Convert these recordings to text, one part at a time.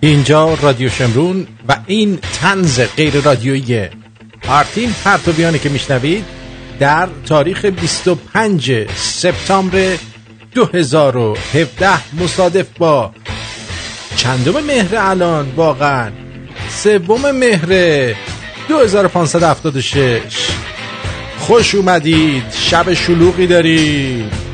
اینجا رادیو شمرون و این تنز غیر رادیویی آرتین پرتوبیانه که میشنوید در تاریخ 25 سپتامبر 2017 مصادف با چندم مهر الان واقعا سوم مهر 2576 خوش اومدید. شب شلوغی دارید.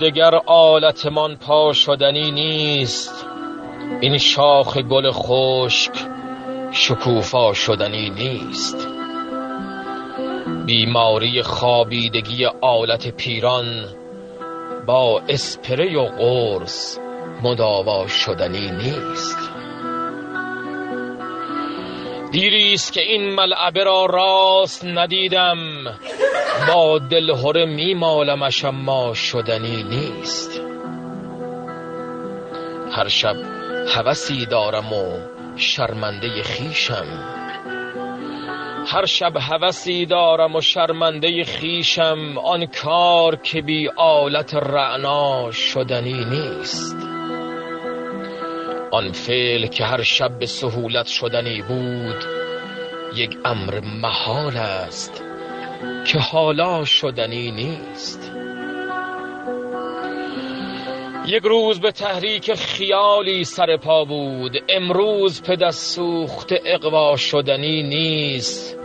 دگر آلتمان پا شدنی نیست. این شاخ گل خشک شکوفا شدنی نیست. بیماری خوابیدگی آلت پیران با اسپری و قرص مداوا شدنی نیست. دیری است که این ملعبه را راست ندیدم. با دلهوره میمالمش اما شدنی نیست. هر شب هوسی دارم و شرمنده خیشم هر شب هوسی دارم و شرمنده خیشم آن کار که بی آلت رعنا شدنی نیست. آن فعل که هر شب به سهولت شدنی بود یک امر محال است که حالا شدنی نیست. یک روز به تحریک خیالی سر پا بود امروز پدست سوخت اقوا شدنی نیست.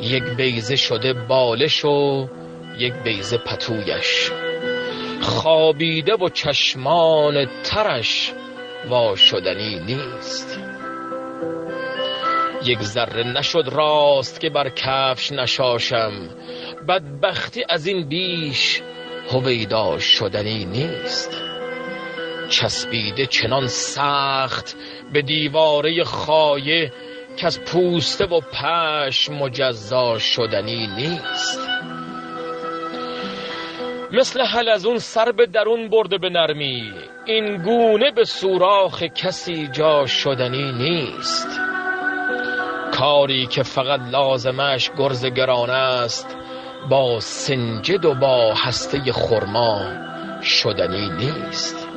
یک بیزه شده بالش و یک بیزه پتویش. خوابیده و چشمان ترش وا شدنی نیست. یک ذره نشد راست که بر کفش نشاشم. بدبختی از این بیش هویدا شدنی نیست. چسبیده چنان سخت به دیواره خایه که از پوسته و پش مجزا شدنی نیست. مثل حل از اون سر به درون برده به نرمی. این گونه به سوراخ کسی جا شدنی نیست. کاری که فقط لازمش گرز گران است با سنجد و با هسته خرما شدنی نیست.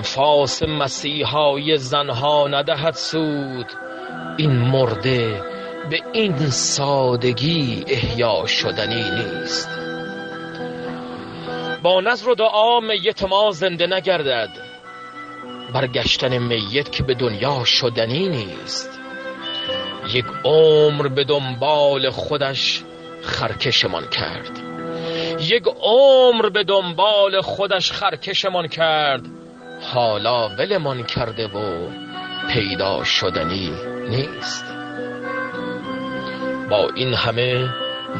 انفاس مسیحای زنها ندهد سود. این مرده به این سادگی احیا شدنی نیست. با نظر و دعا میت ما زنده نگردد. برگشتن میت که به دنیا شدنی نیست. یک عمر به دنبال خودش خرکشمان کرد. یک عمر به دنبال خودش خرکشمان کرد. حالا ولمان کرده و پیدا شدنی نیست. با این همه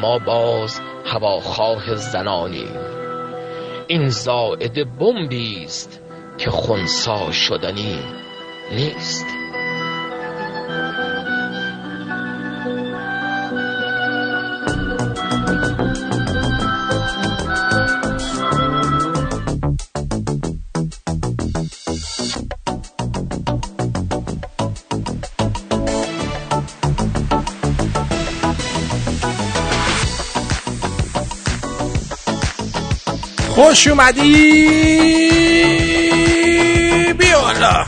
ما باز هواخواه زنانیم این زائد بمبی است که خونسا شدنی نیست. خوش اومدی. بیالا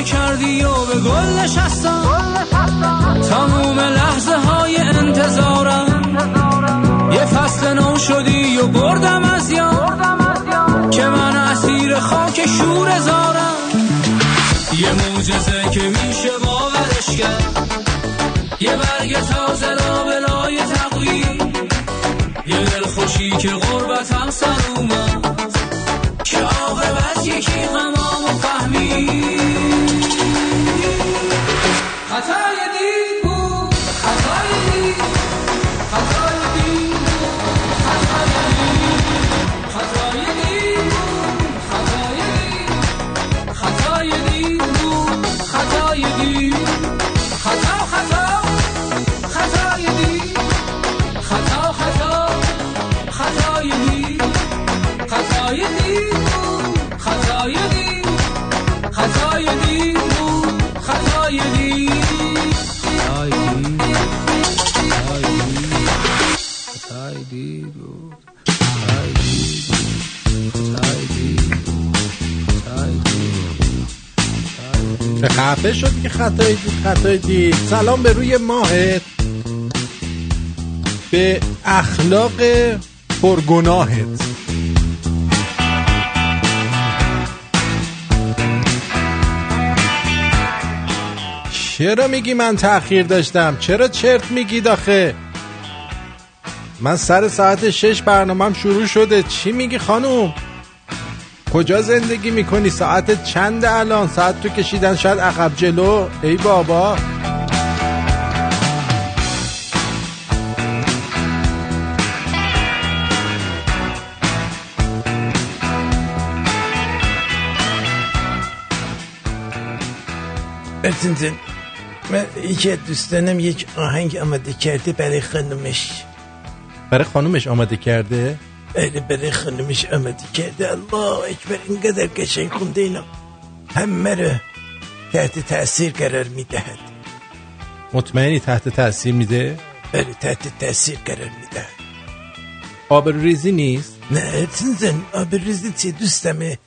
قنچه کردی و به گل نشستم. تموم لحظه های انتظارم. یه فصل نو شدی و بردم از یاد. که من اسیر خاک شور زارم. یه موجزه که میشه باورش کرد. یه برگ تازه لابلای تقویم. یه دلخوشی که غربتم سر اومد. که عاقبت یکی غمامو فهمید. خفه شد که خطای دید خطای دید. سلام به روی ماهت به اخلاق پرگناهت. چرا میگی من تأخیر داشتم؟ چرا چرت میگی داخه من سر ساعت شش برنامهم شروع شده. چی میگی خانوم؟ کجا زندگی می‌کنی؟ ساعت چند الان؟ ساعت تو کشیدن شاید عقب جلو. ای بابا. برتونتون من یکی دوستانم یک آهنگ آماده کرده برای خانومش. برای خانومش آماده کرده؟ بله برای خانومش آماده کرده الله اکبر اینقدر قشنگ خونده اینا همه رو تحت تاثیر قرار می‌دهد مطمئنی تحت تاثیر میده بله تحت تاثیر قرار می‌دهد آبروریزی نیست نه تنزن آبروزی چی دوستمه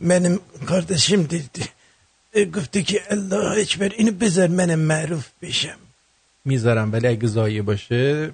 منم کاردشیم دیدی گفته که الله اکبر اینو بذار منم معروف بشم می‌ذارم ولی اگه زایه باشه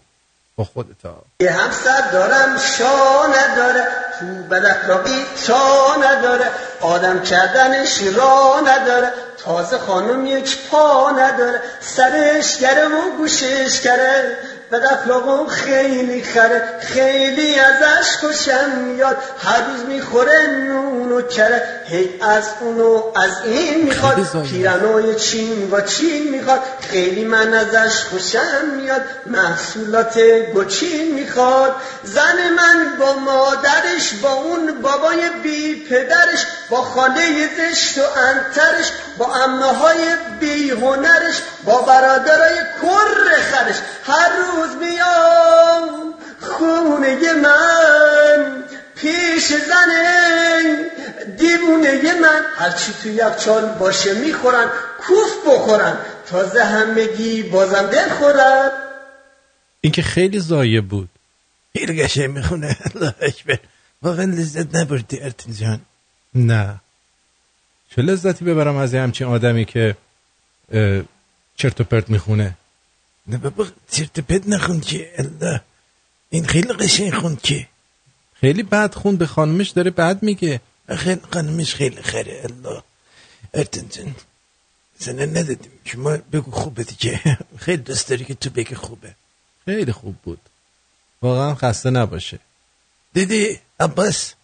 با خودتا. یه همسر دارم شا نداره. تو بد اخلاقی تا نداره. آدم کردنش را نداره. تازه خانم یک پا نداره. سرش گره و گوشش گره. بد اخلاقم خیلی خره. خیلی ازش خوشم میاد هر روز می‌خوره نون و کره. هی از اونو از این می‌خواد. پیرنای چین و چین می‌خواد. خیلی من ازش خوشم میاد. محصولات گچین می‌خواد. زن من با مادرش با اون بابای بی پدرش با خاله زشت و انترش با امه های بی هنرش با برادرای کر خرش. هر روز میام خونه من. پیش زنه دیوونه من. هرچی تو یخچال باشه می‌خورن کوف بخورن. تازه همگی بازم دل خورن این که خیلی زایه بود. قشنگ می‌خونه. الله اکبر. واقعا لذت نبردی ارتین جان. نه. چه لذتی ببرم از یه همچین آدمی که چرت و پرت می‌خونه؟ نه بابا چرت و پرت نخون که. الله. این خیلی قشنگ خوند که. خیلی بد خون به خانمش داره بد میگه. خیلی قنمش خیلی خره الله. ارتن جان سنه ندادیم. شما بگو خوبه دیگه. خیلی دوست داری که تو بگی خوبه. خیلی خوب بود. واقعا خسته نباشه. دیدی؟ عباس.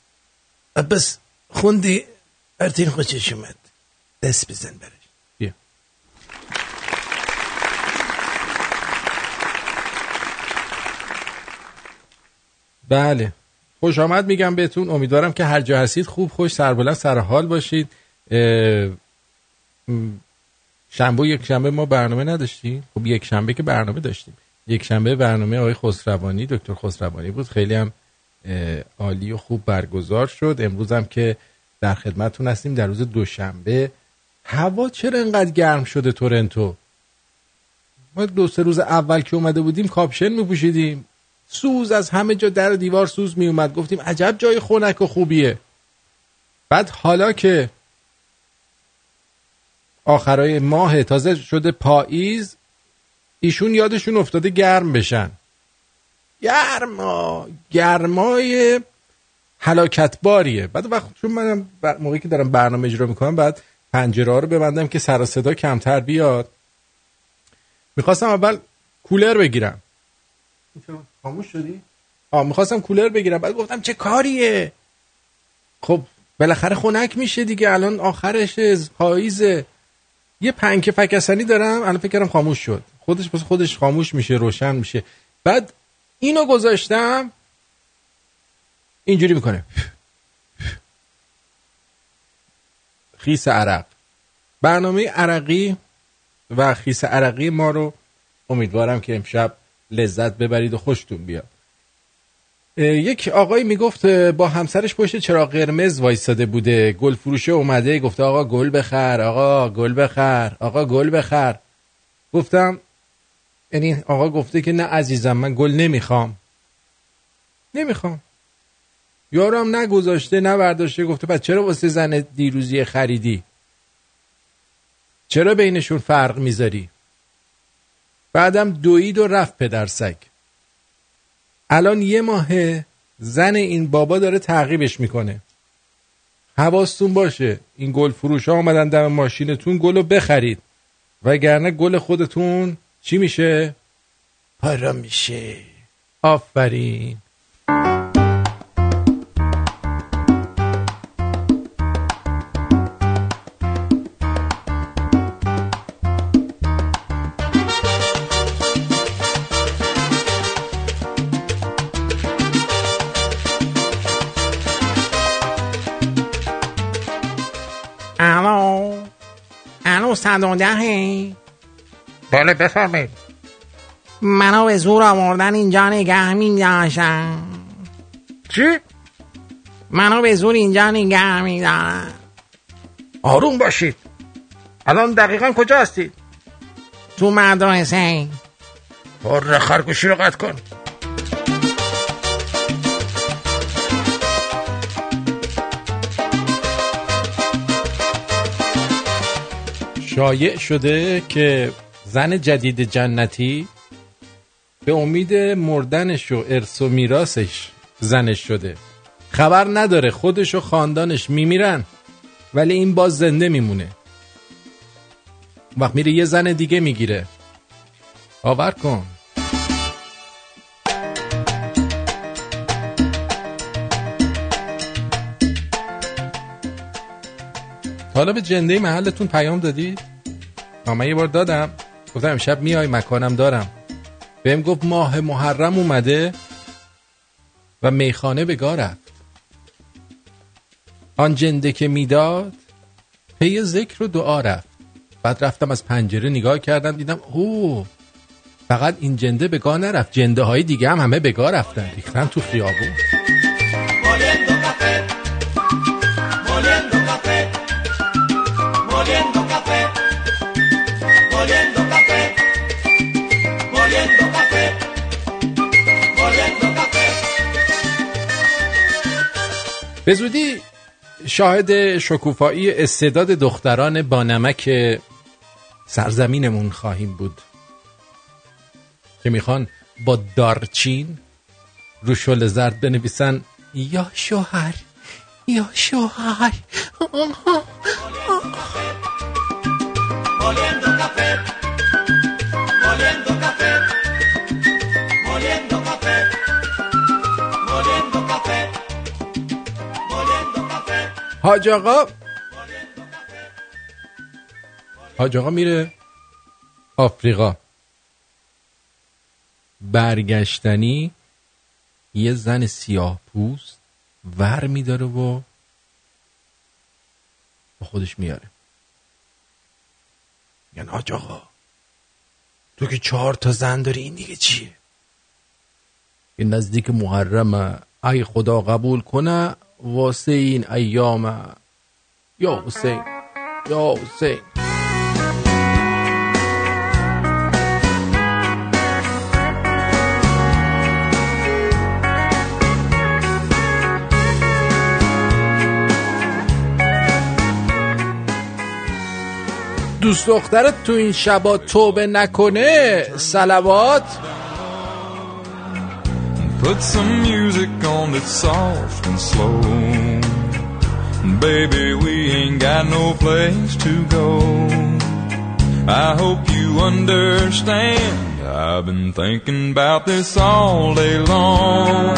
عباس خوندی؟ ارتین خوشش اومد. دست بزن برش بیا. بله. خوش آمد میگم بهتون. امیدوارم که هر جا هستید خوب خوش سربلند سر حال باشید شنبه یک شنبه ما برنامه نداشتیم. خب یک شنبه که برنامه داشتیم. یک شنبه برنامه آقای خسروانی دکتر خسروانی بود. خیلی هم عالی و خوب برگزار شد. امروز هم که در خدمتتون هستیم. در روز دوشنبه. هوا چرا انقدر گرم شده تورنتو؟ ما دو سه روز اول که اومده بودیم کاپشن میپوشیدیم. سوز از همه جا در دیوار سوز میومد گفتیم عجب جای خنک و خوبیه. بعد حالا که آخرای ماه تازه شده پاییز ایشون یادشون افتاده گرم بشن. گرما گرمای هلاکت باریه بعد وقت چون من بر- موقعی که دارم برنامه اجرا می‌کنم بعد پنجره رو ببندم که سر صدا کمتر بیاد. می‌خواستم اول کولر بگیرم. خاموش شدی؟ آه می‌خواستم کولر بگیرم. بعد گفتم چه کاریه؟ خب بالاخره خنک میشه دیگه. الان آخرش پاییزه یه پنکه فکسنی دارم. الان فکر کردم خاموش شد. خودش بس خودش خاموش میشه روشن میشه. بعد اینو گذاشتم. اینجوری می‌کنه. خیس عرق. برنامه عرقی و خیس عرقی ما رو امیدوارم که امشب لذت ببرید و خوشتون بیاد. یک آقایی می‌گفت با همسرش پشت چراغ قرمز وایستاده بوده. گل فروشه اومده. گفته آقا گل بخر آقا گل بخر آقا گل بخر. گفتم یعنی آقا گفته که نه عزیزم من گل نمی‌خوام. نمی‌خوام. یارم نگذاشته نه برداشته گفته پس چرا واسه زن دیروزی خریدی؟ چرا بینشون فرق می‌ذاری؟ بعدم دوید و رفت پدر سگ الان یه ماه زن این بابا داره تعقیبش می‌کنه. حواستون باشه این گل فروش ها آمدن دم ماشینتون گل رو بخرید. وگرنه گل خودتون چی میشه؟ پارا میشه. آفرین. 112 بله بفرمید منو به زور آوردن اینجا نگه میداشم چی؟ منو به زور اینجا نگه میدارم. آروم باشید. الان دقیقا کجا هستید؟ تو مدرسه. پر خرگوشی رو قطع کن. شایع شده که زن جدید جنتی به امید مردنش و ارث و میراثش زنش شده. خبر نداره خودش و خاندانش میمیرن ولی این باز زنده میمونه. وقت میره یه زن دیگه می‌گیره. باور کن. حالا به جنده محلتون پیام دادید؟ من یه بار دادم. گفتم امشب میای مکانم دارم. بهم گفت ماه محرم اومده و میخانه به رفت. آن جنده که می‌داد پی ذکر و دعا رفت. بعد رفتم از پنجره نگاه کردم دیدم اوه فقط این جنده به گاه نرفت. جنده های دیگه هم همه به گاه رفتن. ریختن تو خیابون. به زودی شاهد شکوفایی استعداد دختران با نمک سرزمینمون خواهیم بود. که می‌خوان با دارچین رو شل زرد بنویسن. یا شوهر یا شوهر. حاج آقا. حاج آقا میره. آفریقا. برگشتنی یه زن سیاه پوست ور میداره و با خودش میاره. یعنی حاج آقا تو که چهار تا زن داری این دیگه چیه؟ این نزدیک محرمه. ای خدا قبول کنه واسه این ایام. یا حسین. یا حسین. دوست دخترت تو این شبا توبه نکنه. سلوات. Put some music on that's soft and slow. Baby, we ain't got no place to go. I hope you understand. I've been thinking about this all day long.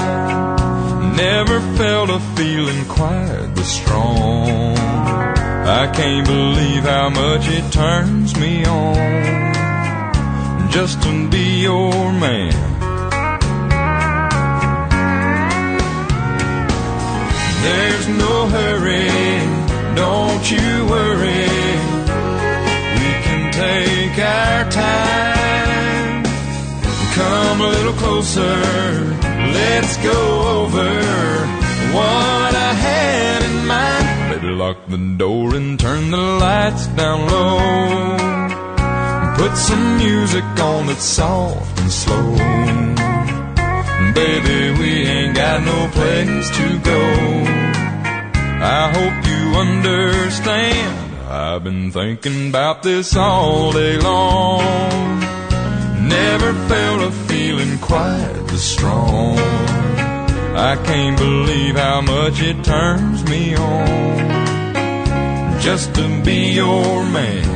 Never felt a feeling quite this strong. I can't believe how much it turns me on just to be your man. There's no hurry, don't you worry. We can take our time. Come a little closer, let's go over what I had in mind. Baby, lock the door and turn the lights down low. Put some music on that's soft and slow. Baby, we ain't got no place to go. I hope you understand. I've been thinking about this all day long. Never felt a feeling quite this strong. I can't believe how much it turns me on just to be your man.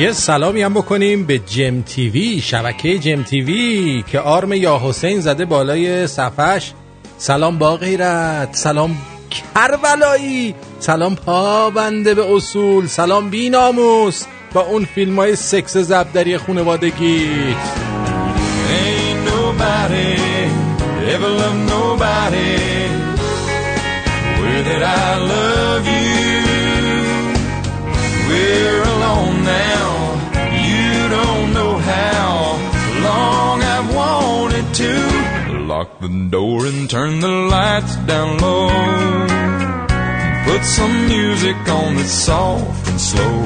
یه سلامی هم بکنیم به جم تیوی شبکه جم تیوی که آرم یا حسین زده بالای صفحش سلام با غیرت سلام کربلایی سلام پابنده به اصول سلام بی ناموس با اون فیلم های سکس زبدری خونوادگیت Ain't. We're alone now. Lock the door and turn the lights down low. Put some music on that's soft and slow.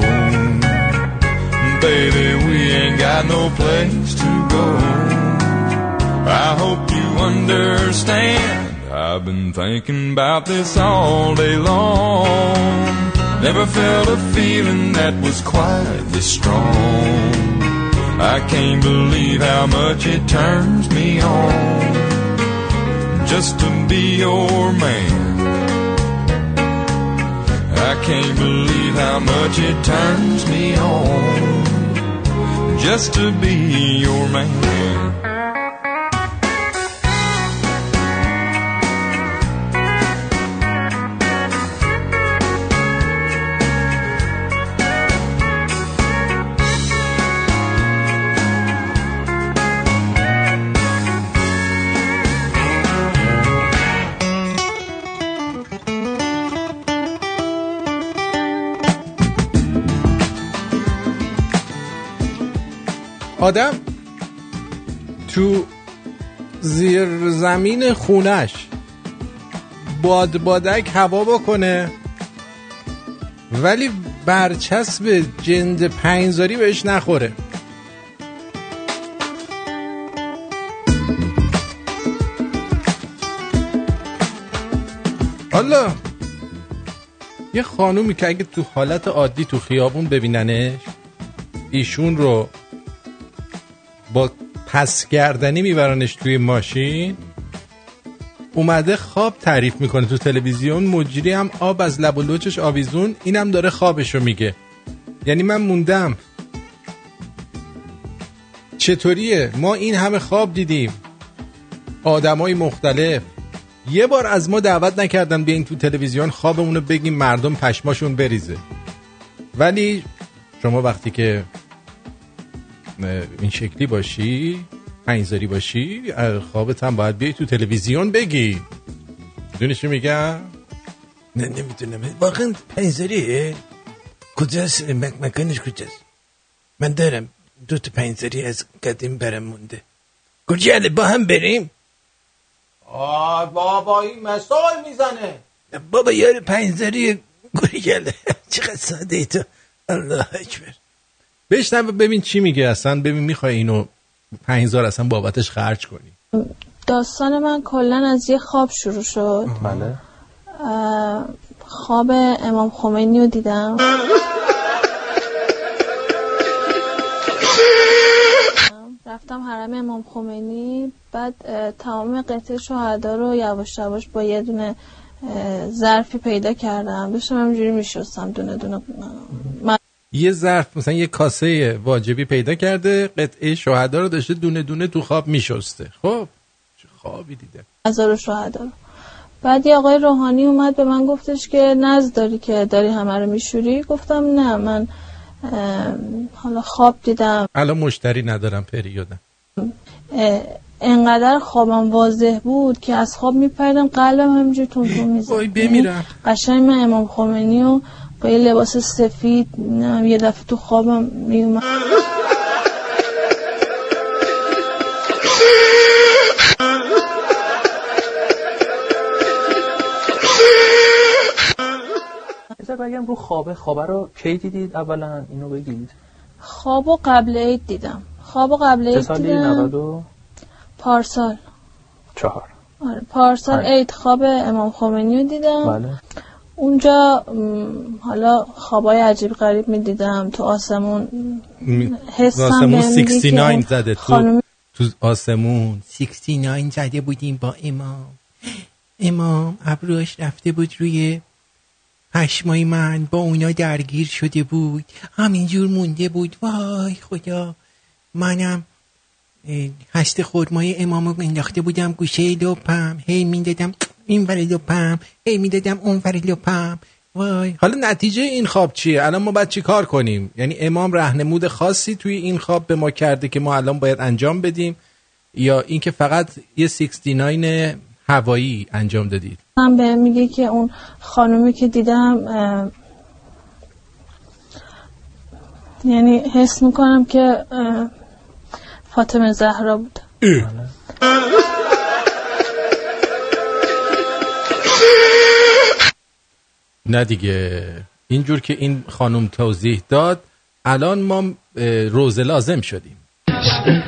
Baby, we ain't got no place to go. I hope you understand. I've been thinking about this all day long. Never felt a feeling that was quite this strong. I can't believe how much it turns me on just to be your man. I can't believe how much it turns me on just to be your man. آدم تو زیر زمین خونش باد بادک هوا بکنه ولی برچسب جند پنجزاری بهش نخوره. حالا یه خانومی که اگه تو حالت عادی تو خیابون ببیننش ایشون رو با پس گردنی میبرنش توی ماشین. اومده خواب تعریف می‌کنه تو تلویزیون. مجری هم آب از لب و لوچش آویزون. اینم داره خوابشو میگه. یعنی من موندم. چطوریه؟ ما این همه خواب دیدیم. آدمای مختلف. یه بار از ما دعوت نکردن بیاین تو تلویزیون خوابمونو بگیم مردم پشماشون بریزه. ولی شما وقتی که این شکلی باشی پنیزاری باشی خوابت هم باید بیای تو تلویزیون بگی. می‌دونی چی میگم؟ نه نمی‌دونم. واقعا پنیزاریه کجاست؟ مک- مکانش کجاست؟ من دارم دو تا پنیزاری از قدیم برم مونده. کجاله با هم بریم. آه بابا این مثال می‌زنه. بابا یار پنیزاری گریاله چقدر ساده ای تو. الله اکبر. بشنو ببین چی میگه اصلا. ببین می‌خوای اینو 5000 اصلا بابتش خرج کنی. داستان من کلا از یه خواب شروع شد. بله. خواب امام خمینی رو دیدم. رفتم حرم امام خمینی. بعد تمام قطعه شهدا رو یواش یواش با یه دونه ظرفی پیدا کردم. داشتم همینجوری میشستم دونه دونه. یه ظرف مثلا یه کاسه واجبی پیدا کرده قطعه شهدا رو داشته دونه دونه تو خواب میشسته. خب چه خوابی دیده. هزار شهدا. رو بعد یه آقای روحانی اومد به من گفتش که نز داری که داری همه رو میشوری. گفتم نه من حالا خواب دیدم. الان مشتری ندارم پریودم. انقدر خوابم واضح بود که از خواب میپردم قلبم همینجور تون تون می‌زد بمیرم. قشنگ من امام خمینی و با یه لباس سفید نمی‌دونم، یه دفعه تو خوابم میومد. بگم رو خوابه خوابه رو کی دیدید؟ اولا اینو بگید. خواب و قبل عید دیدم. خواب و قبل عید سالی؟ دیدم. 94 پارسال. چهار. آره پارسال. عید خواب امام خمینی رو دیدم. بله. اونجا حالا خوابای عجیب غریب می دیدم تو آسمون حسم آسمون بهم میگه که 69 زده تو خانم تو آسمون. 69 زده بودیم با امام. امام ابروش رفته بود روی پشمای من با اونا درگیر شده بود. همینجور مونده بود. وای خدا. منم هست خورمای امام رو انداخته بودم گوشه لپم هی می‌دادم این ور لپم هی می‌دادم اون ور لپم وای. حالا نتیجه این خواب چیه؟ الان ما باید چی کار کنیم؟ یعنی امام رهنمود خاصی توی این خواب به ما کرده که ما الان باید انجام بدیم؟ یا اینکه فقط یه 69 هوایی انجام دادید؟ هم به میگه که اون خانومی که دیدم یعنی حس می‌کنم که فاطمه زهرا بود. نه دیگه. اینجور که این خانم توضیح داد الان ما روزه لازم شدیم.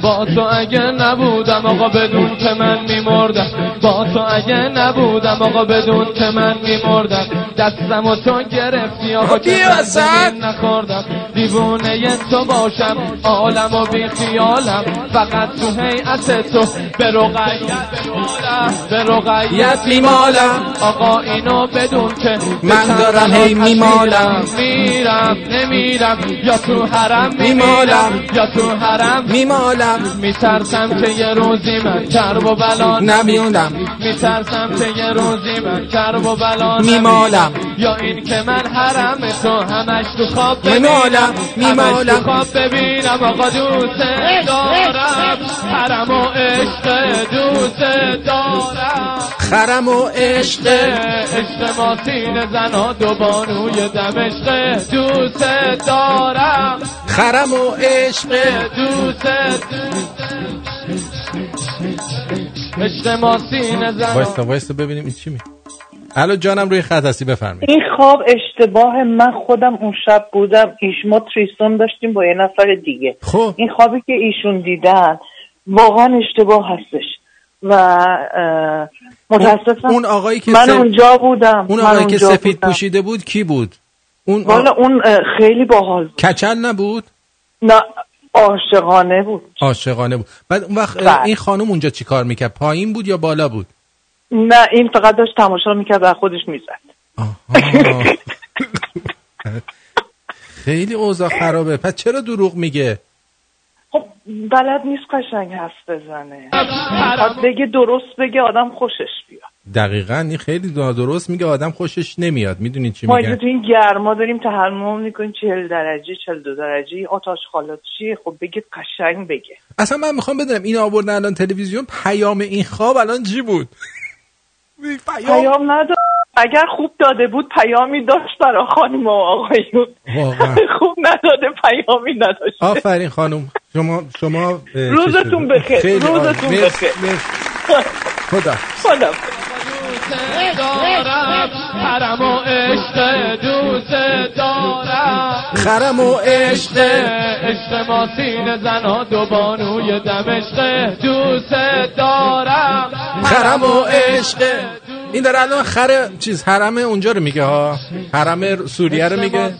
با تو اگه نبودم آقا بدون که من میمردم. با تو اگه نبودم آقا بدون که من میمردم. دستم و تو گرفتی آقا که بیا من نخوردم. دیوونه تو باشم عالم و بی خیالم. فقط تو هیئت تو به رقیت میمالم به رقیت میمالم آقا اینو بدون که من دارم هی میمالم. میرم نمیرم. یا تو حرم میمالم. میمالم یا تو حرم میمالم. میترسم که یه روزی من کرب و بلا نمیونم میترسم که یه روزی من کرب و بلا میمالم. یا این که من حرم تو همش تو خواب. ببینم. میمالم. خواب ببینم. آقا دوست دارم. حرم و عشق دوست دارم. خرم و عشق. عشق ما سین زنا دو بانوی دمشق دوست دارم. خرم و عشق دوست. عشق ما وایستا وایستا ببینیم این چی می الو جانم روی خط هستی بفرمایید. این خواب اشتباه من خودم اون شب بودم. ایش ما تریستون داشتیم با یه نفر دیگه. خب. این خوابی که ایشون دیدن واقعا اشتباه هستش. و متاسفم. اون آقایی که من سف- اونجا بودم. اون آقایی که سفید بودم. پوشیده بود کی بود؟ اون آ- والا اون خیلی باحال بود. کچل نبود؟ نه عاشقانه بود. عاشقانه بود. بعد اون وقت بله. این خانم اونجا چی کار می‌کرد؟ پایین بود یا بالا بود؟ نه این فقط داشت تماشا می‌کرد و خودش می‌زد. خیلی اوضاع خرابه. پس چرا دروغ میگه؟ خب بلد نیست قشنگ حرف بزنه. بگه درست بگه آدم خوشش بیاد. دقیقا این خیلی درست میگه آدم خوشش نمیاد. می‌دونی چی ما اینجا میگن؟ تو این گرما داریم تحمل می‌کنیم چهل درجه چهل دو درجه. این آتش خالات چیه؟ خب بگه قشنگ بگه. اصلا من می‌خوام بدونم این آوردن الان تلویزیون پیام این خواب الان چی بود؟ پیام پیام نداد. اگر خوب داده بود پیامی داشت برای خانم و آقایون خوب نداده پیامی نداشت. آفرین خانم. شما شما روزتون؟ بخیر. روزتون بخیر. مرسی. خدا. دارم حرم و عشق دوست دارم. خرم و عشق. عشق ما سین زنا دو بانوی دمشق دوست دارم. خرم و عشق. این داره الان خر چیز حرم اونجا رو میگه ها. حرم سوریه رو میگه.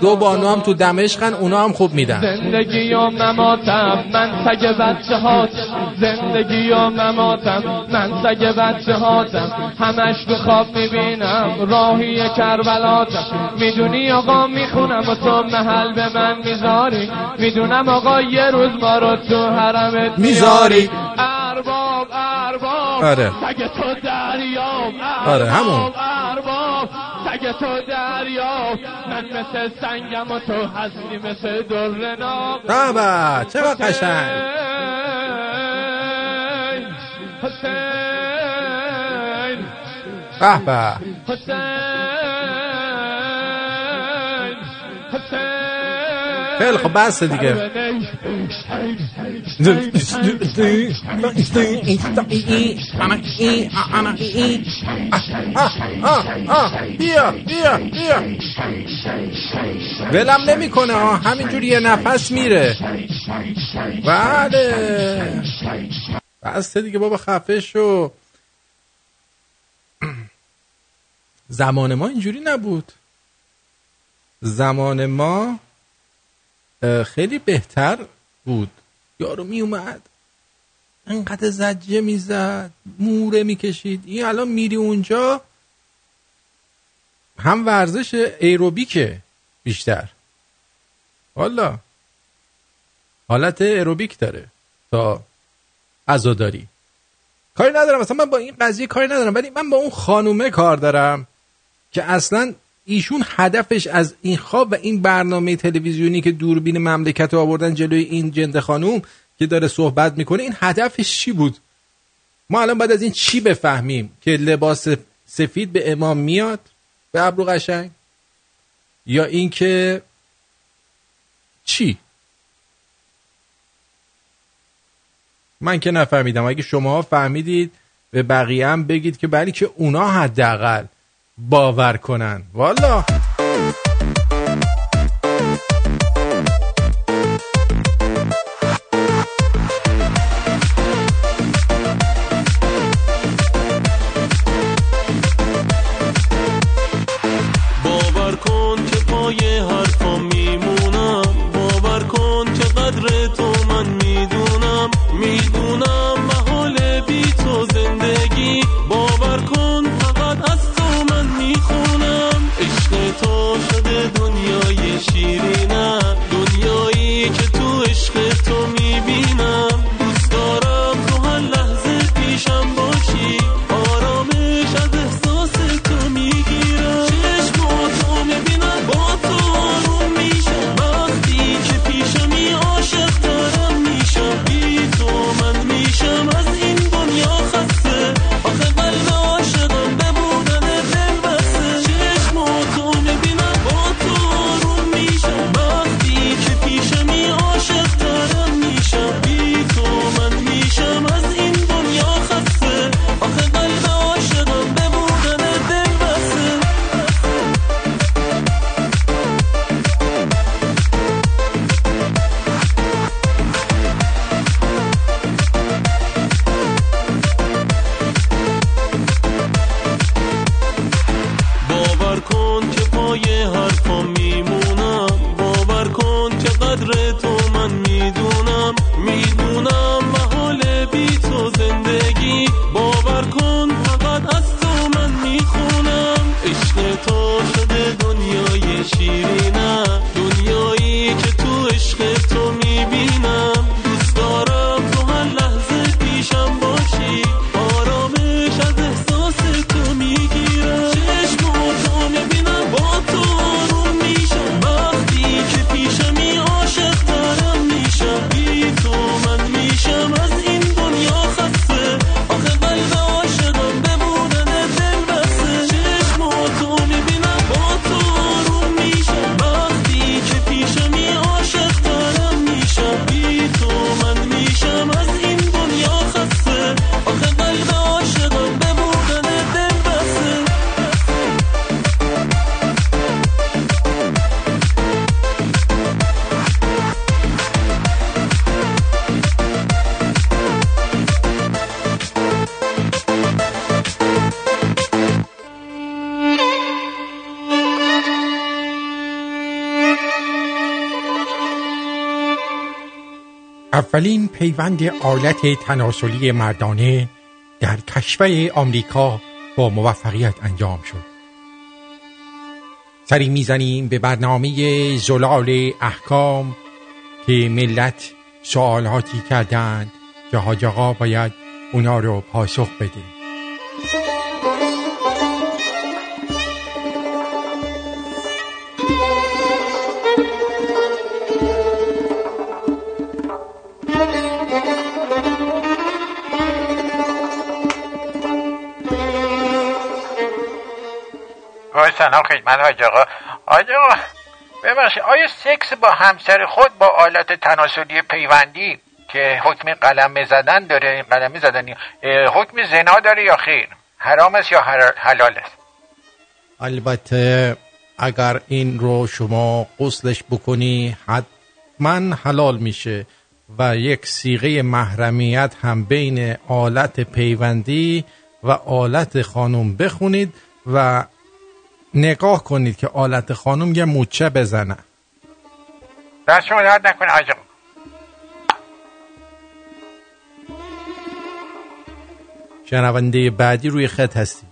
دو بانو هم تو دمشقن اونا هم خوب میدن. زندگی و مماتم من سگ بچه هاتم زندگی و مماتم من سگ بچه هاتم همش تو خواب می‌بینم راهی کربلاتم. می‌دونی آقا می‌خونم و تو محل به من می‌ذاری. می‌دونم آقا یه روز ما رو تو حرمت می‌ذاری. ارباب ارباب آره. سگ تو دریاب. آره، همون. ارباب، سگ تو دریاب من مثل سنگم و تو هستی مثل در ناب بابا چقدر قشنگ. حسین به به. خیلی خب بس دیگه. بیا بیا بیا. ولم نمی‌کنه ها همینجوری یه نفس میره. بله. بسته دیگه بابا خفه شو. زمان ما اینجوری نبود. زمان ما خیلی بهتر بود. یارو می اومد انقدر زجه می‌زد. موره می‌کشید. این الان میری اونجا. هم ورزش ایروبیکه بیشتر. والا. حالت ایروبیک داره. تا عزاداری کاری ندارم. اصلا من با این قضیه کاری ندارم. ولی من با اون خانومه کار دارم که اصلا ایشون هدفش از این خواب و این برنامه تلویزیونی که دوربین مملکت آوردن جلوی این جند خانوم که داره صحبت می‌کنه این هدفش چی بود؟ ما الان بعد از این چی بفهمیم که لباس سفید به امام میاد؟ به ابرو قشنگ؟ یا اینکه چی؟ من که نفهمیدم. اگه شما فهمیدید به بقیه هم بگید که بلی که اونا حداقل باور کنن. والا پیوند آلت تناسلی مردانه در کشور آمریکا با موفقیت انجام شد. سری می‌زنیم به برنامه زلال احکام که ملت سوالاتی کردند که حاج باید اونا رو پاسخ بده. سلام خدمت حاج آقا. حاج آقا ببخشید آیا سکس با همسر خود با آلت تناسلی پیوندی که حکم قلم زدن داره قلم زدنی اه، حکم زنا داره یا خیر؟ حرام است یا حلال است؟ البته اگر این رو شما قسلش بکنی حتما حلال میشه و یک سیغه محرمیت هم بین آلت پیوندی و آلت خانم بخونید و نگاه کنید که آلت خانم یه موچه بزنه. دست شما درد نکنه حاج آقا شنونده بعدی روی خط هستی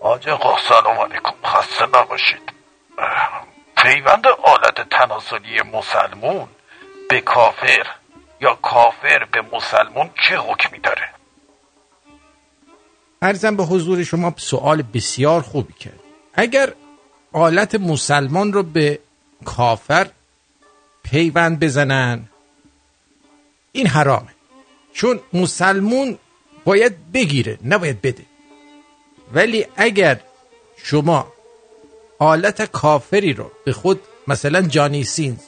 آقا سلام علیکم خسته نباشید. پیوند آلت تناسلی مسلمون به کافر یا کافر به مسلمون چه حکمی داره؟ ارزم به حضور شما سوال بسیار خوبی کرد. اگر آلت مسلمان رو به کافر پیوند بزنن این حرامه. چون مسلمون باید بگیره نباید بده. ولی اگر شما آلت کافری رو به خود مثلا جانی سینز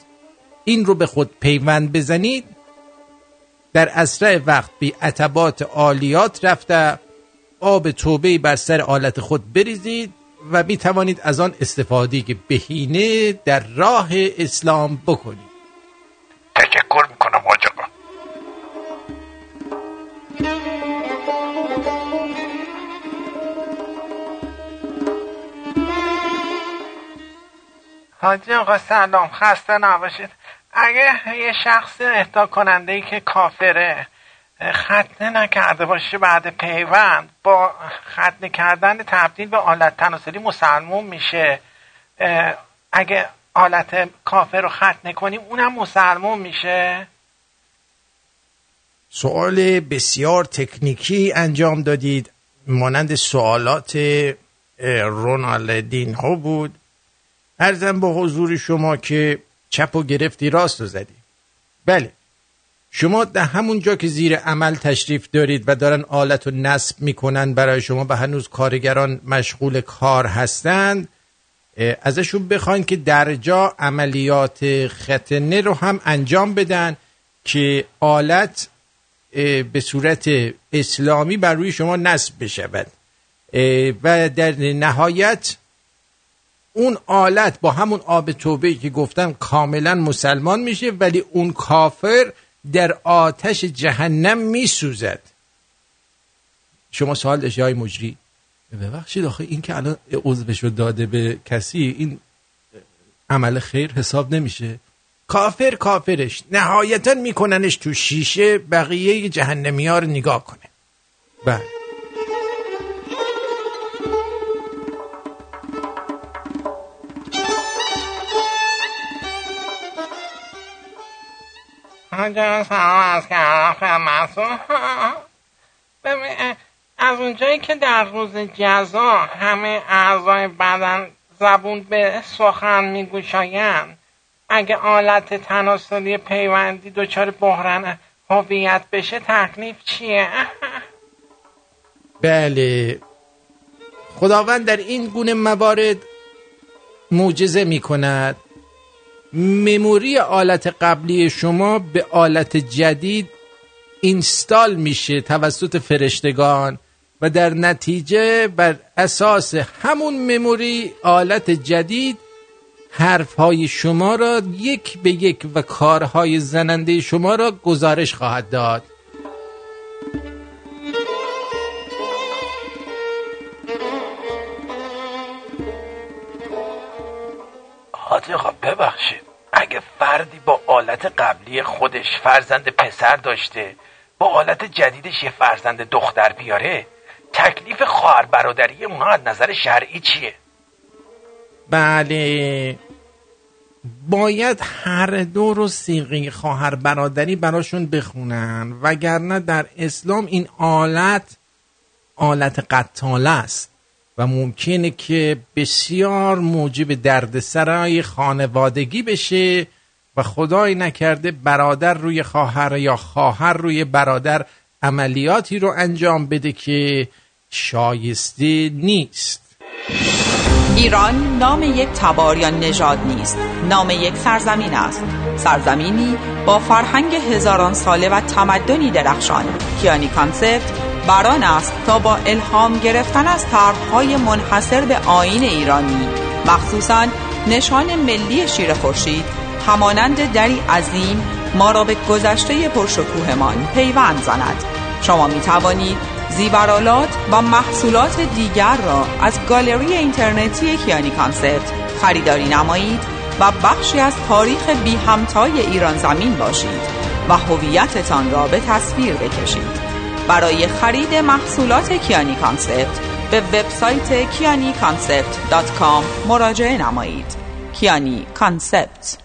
این رو به خود پیوند بزنید در اسرع وقت بی عتبات عالیات رفته آب توبه بر سر آلت خود بریزید و می توانید از آن استفاده که بهینه در راه اسلام بکنید. تشکر می‌کنم حاج آقا. حاجی آقا سلام خسته نباشید. اگه یه شخص اهدا کننده ای که کافره ختنه نکرده باشه بعد پیوند با ختنه کردن تبدیل به آلت تناسلی مسلمون میشه. اگه آلت کافر رو ختنه کنیم اونم مسلمون میشه. سوال بسیار تکنیکی انجام دادید. مانند سوالات رونالدین ها بود. ارزم به حضور شما که چپ و گرفتی راست رو زدی. بله. شما در همون جا که زیر عمل تشریف دارید و دارن آلت رو نصب می‌کنن برای شما و هنوز کارگران مشغول کار هستند ازشون بخواین که در جا عملیات ختنه رو هم انجام بدن که آلت به صورت اسلامی بر روی شما نصب بشود. و در نهایت اون آلت با همون آب توبه که گفتم کاملا مسلمان میشه ولی اون کافر در آتش جهنم میسوزد. شما سوال داشتی های مجری؟ ببخشید آخه این که الان عضوش رو داده به کسی این عمل خیر حساب نمیشه. کافر کافرش. نهایتا میکننش تو شیشه بقیه جهنمی ها رو نگاه کنه. بله. حاجا سلام کردم خدمتتون ببین از اونجایی که در روز جزا همه اعضای بدن زبون به سخن میگوشایند اگه آلت تناسلی پیوندی دچار بحران هویت بشه تکلیف چیه؟ بله. خداوند در این گونه موارد معجزه می کند مموری آلت قبلی شما به آلت جدید اینستال میشه توسط فرشتگان و در نتیجه بر اساس همون مموری آلت جدید حرفهای شما را یک به یک و کارهای زننده شما را گزارش خواهد داد. حاجی آقا ببخشید. اگه فردی با آلت قبلی خودش فرزند پسر داشته با آلت جدیدش یه فرزند دختر بیاره تکلیف خواهر برادری اونا از نظر شرعی چیه؟ بله. باید هر دو رو سیغه خواهر برادری براشون بخونن وگرنه در اسلام این آلت آلت قتاله است. و ممکنه که بسیار موجب دردسرای خانوادگی بشه و خدای نکرده برادر روی خواهر یا خواهر روی برادر عملیاتی رو انجام بده که شایسته نیست. ایران نام یک تبار یا نژاد نیست. نام یک سرزمین است. سرزمینی با فرهنگ هزاران ساله و تمدنی درخشان. کیانی کانسپت بران است تا با الهام گرفتن از طرحهای منحصر به آین ایرانی. مخصوصا نشان ملی شیر خورشید همانند دری عظیم ما را به گذشته پرشکوهمان پیوند زند. شما می توانید زیورآلات و محصولات دیگر را از گالری اینترنتی کیانی Concept خریداری نمایید و بخشی از تاریخ بی همتای ایران زمین باشید و هویتتان را به تصویر بکشید. برای خرید محصولات کیانی Concept به وبسایت کیانی مراجعه نمایید. کیانی Concept.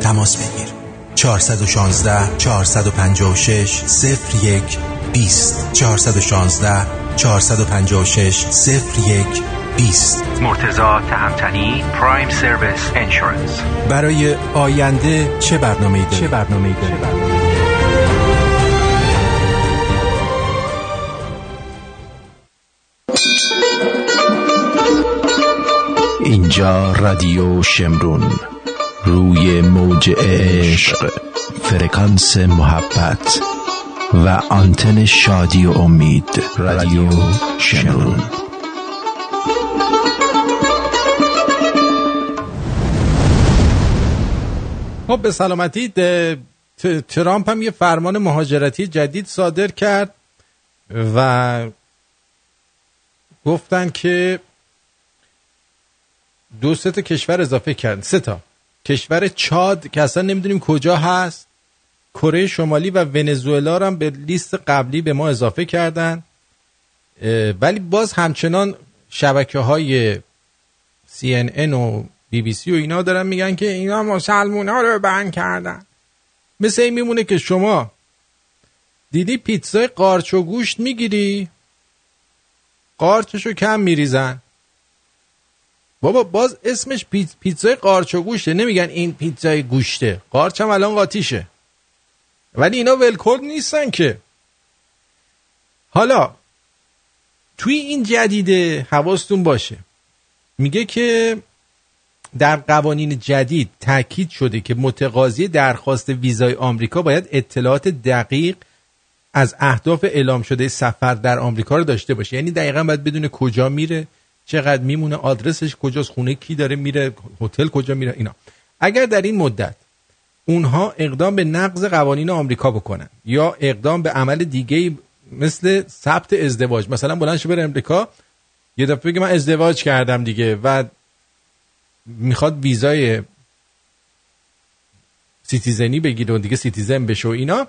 تماس بگیر. 416 456 01 20 416 456 01 20 مرتزا تهمتنی پرایم سرویس انشورنس برای آینده چه برنامه داری؟ چه برنامه داری؟ اینجا رادیو شمرون. روی موج عشق فرکانس محبت و آنتن شادی و امید. رادیو شمرون خب به سلامتی ترامپ هم یه فرمان مهاجرتی جدید صادر کرد و گفتن که دو سه تا کشور اضافه کرد سه تا. کشور چاد که اصلا نمی‌دونیم کجا هست. کره شمالی و ونزوئلا هم به لیست قبلی به ما اضافه کردن. ولی باز همچنان شبکه های CNN و سی و اینا دارن میگن که اینا مسلمون ها رو بند کردن. مثل این میمونه که شما دیدی پیتزای قارچ و گوشت می‌گیری؟ قارچشو کم میریزن. بابا باز اسمش پیت پیتزای قارچ و گوشته. نمیگن این پیتزای گوشته. قارچ هم الان قاطیشه. ولی اینا ولکل نیستن که. حالا توی این جدیده حواستون باشه. میگه که در قوانین جدید تاکید شده که متقاضی درخواست ویزای آمریکا باید اطلاعات دقیق از اهداف اعلام شده سفر در آمریکا رو داشته باشه. یعنی دقیقا باید بدون کجا میره. چقدر میمونه آدرسش کجاست خونه کی داره میره هتل کجا میره اینا. اگر در این مدت اونها اقدام به نقض قوانین آمریکا بکنن یا اقدام به عمل دیگه مثل ثبت ازدواج مثلا بلند بره امریکا یه دفعه بگه من ازدواج کردم دیگه و می‌خواد ویزای citizen ی بگیره و دیگه citizen بشه و اینا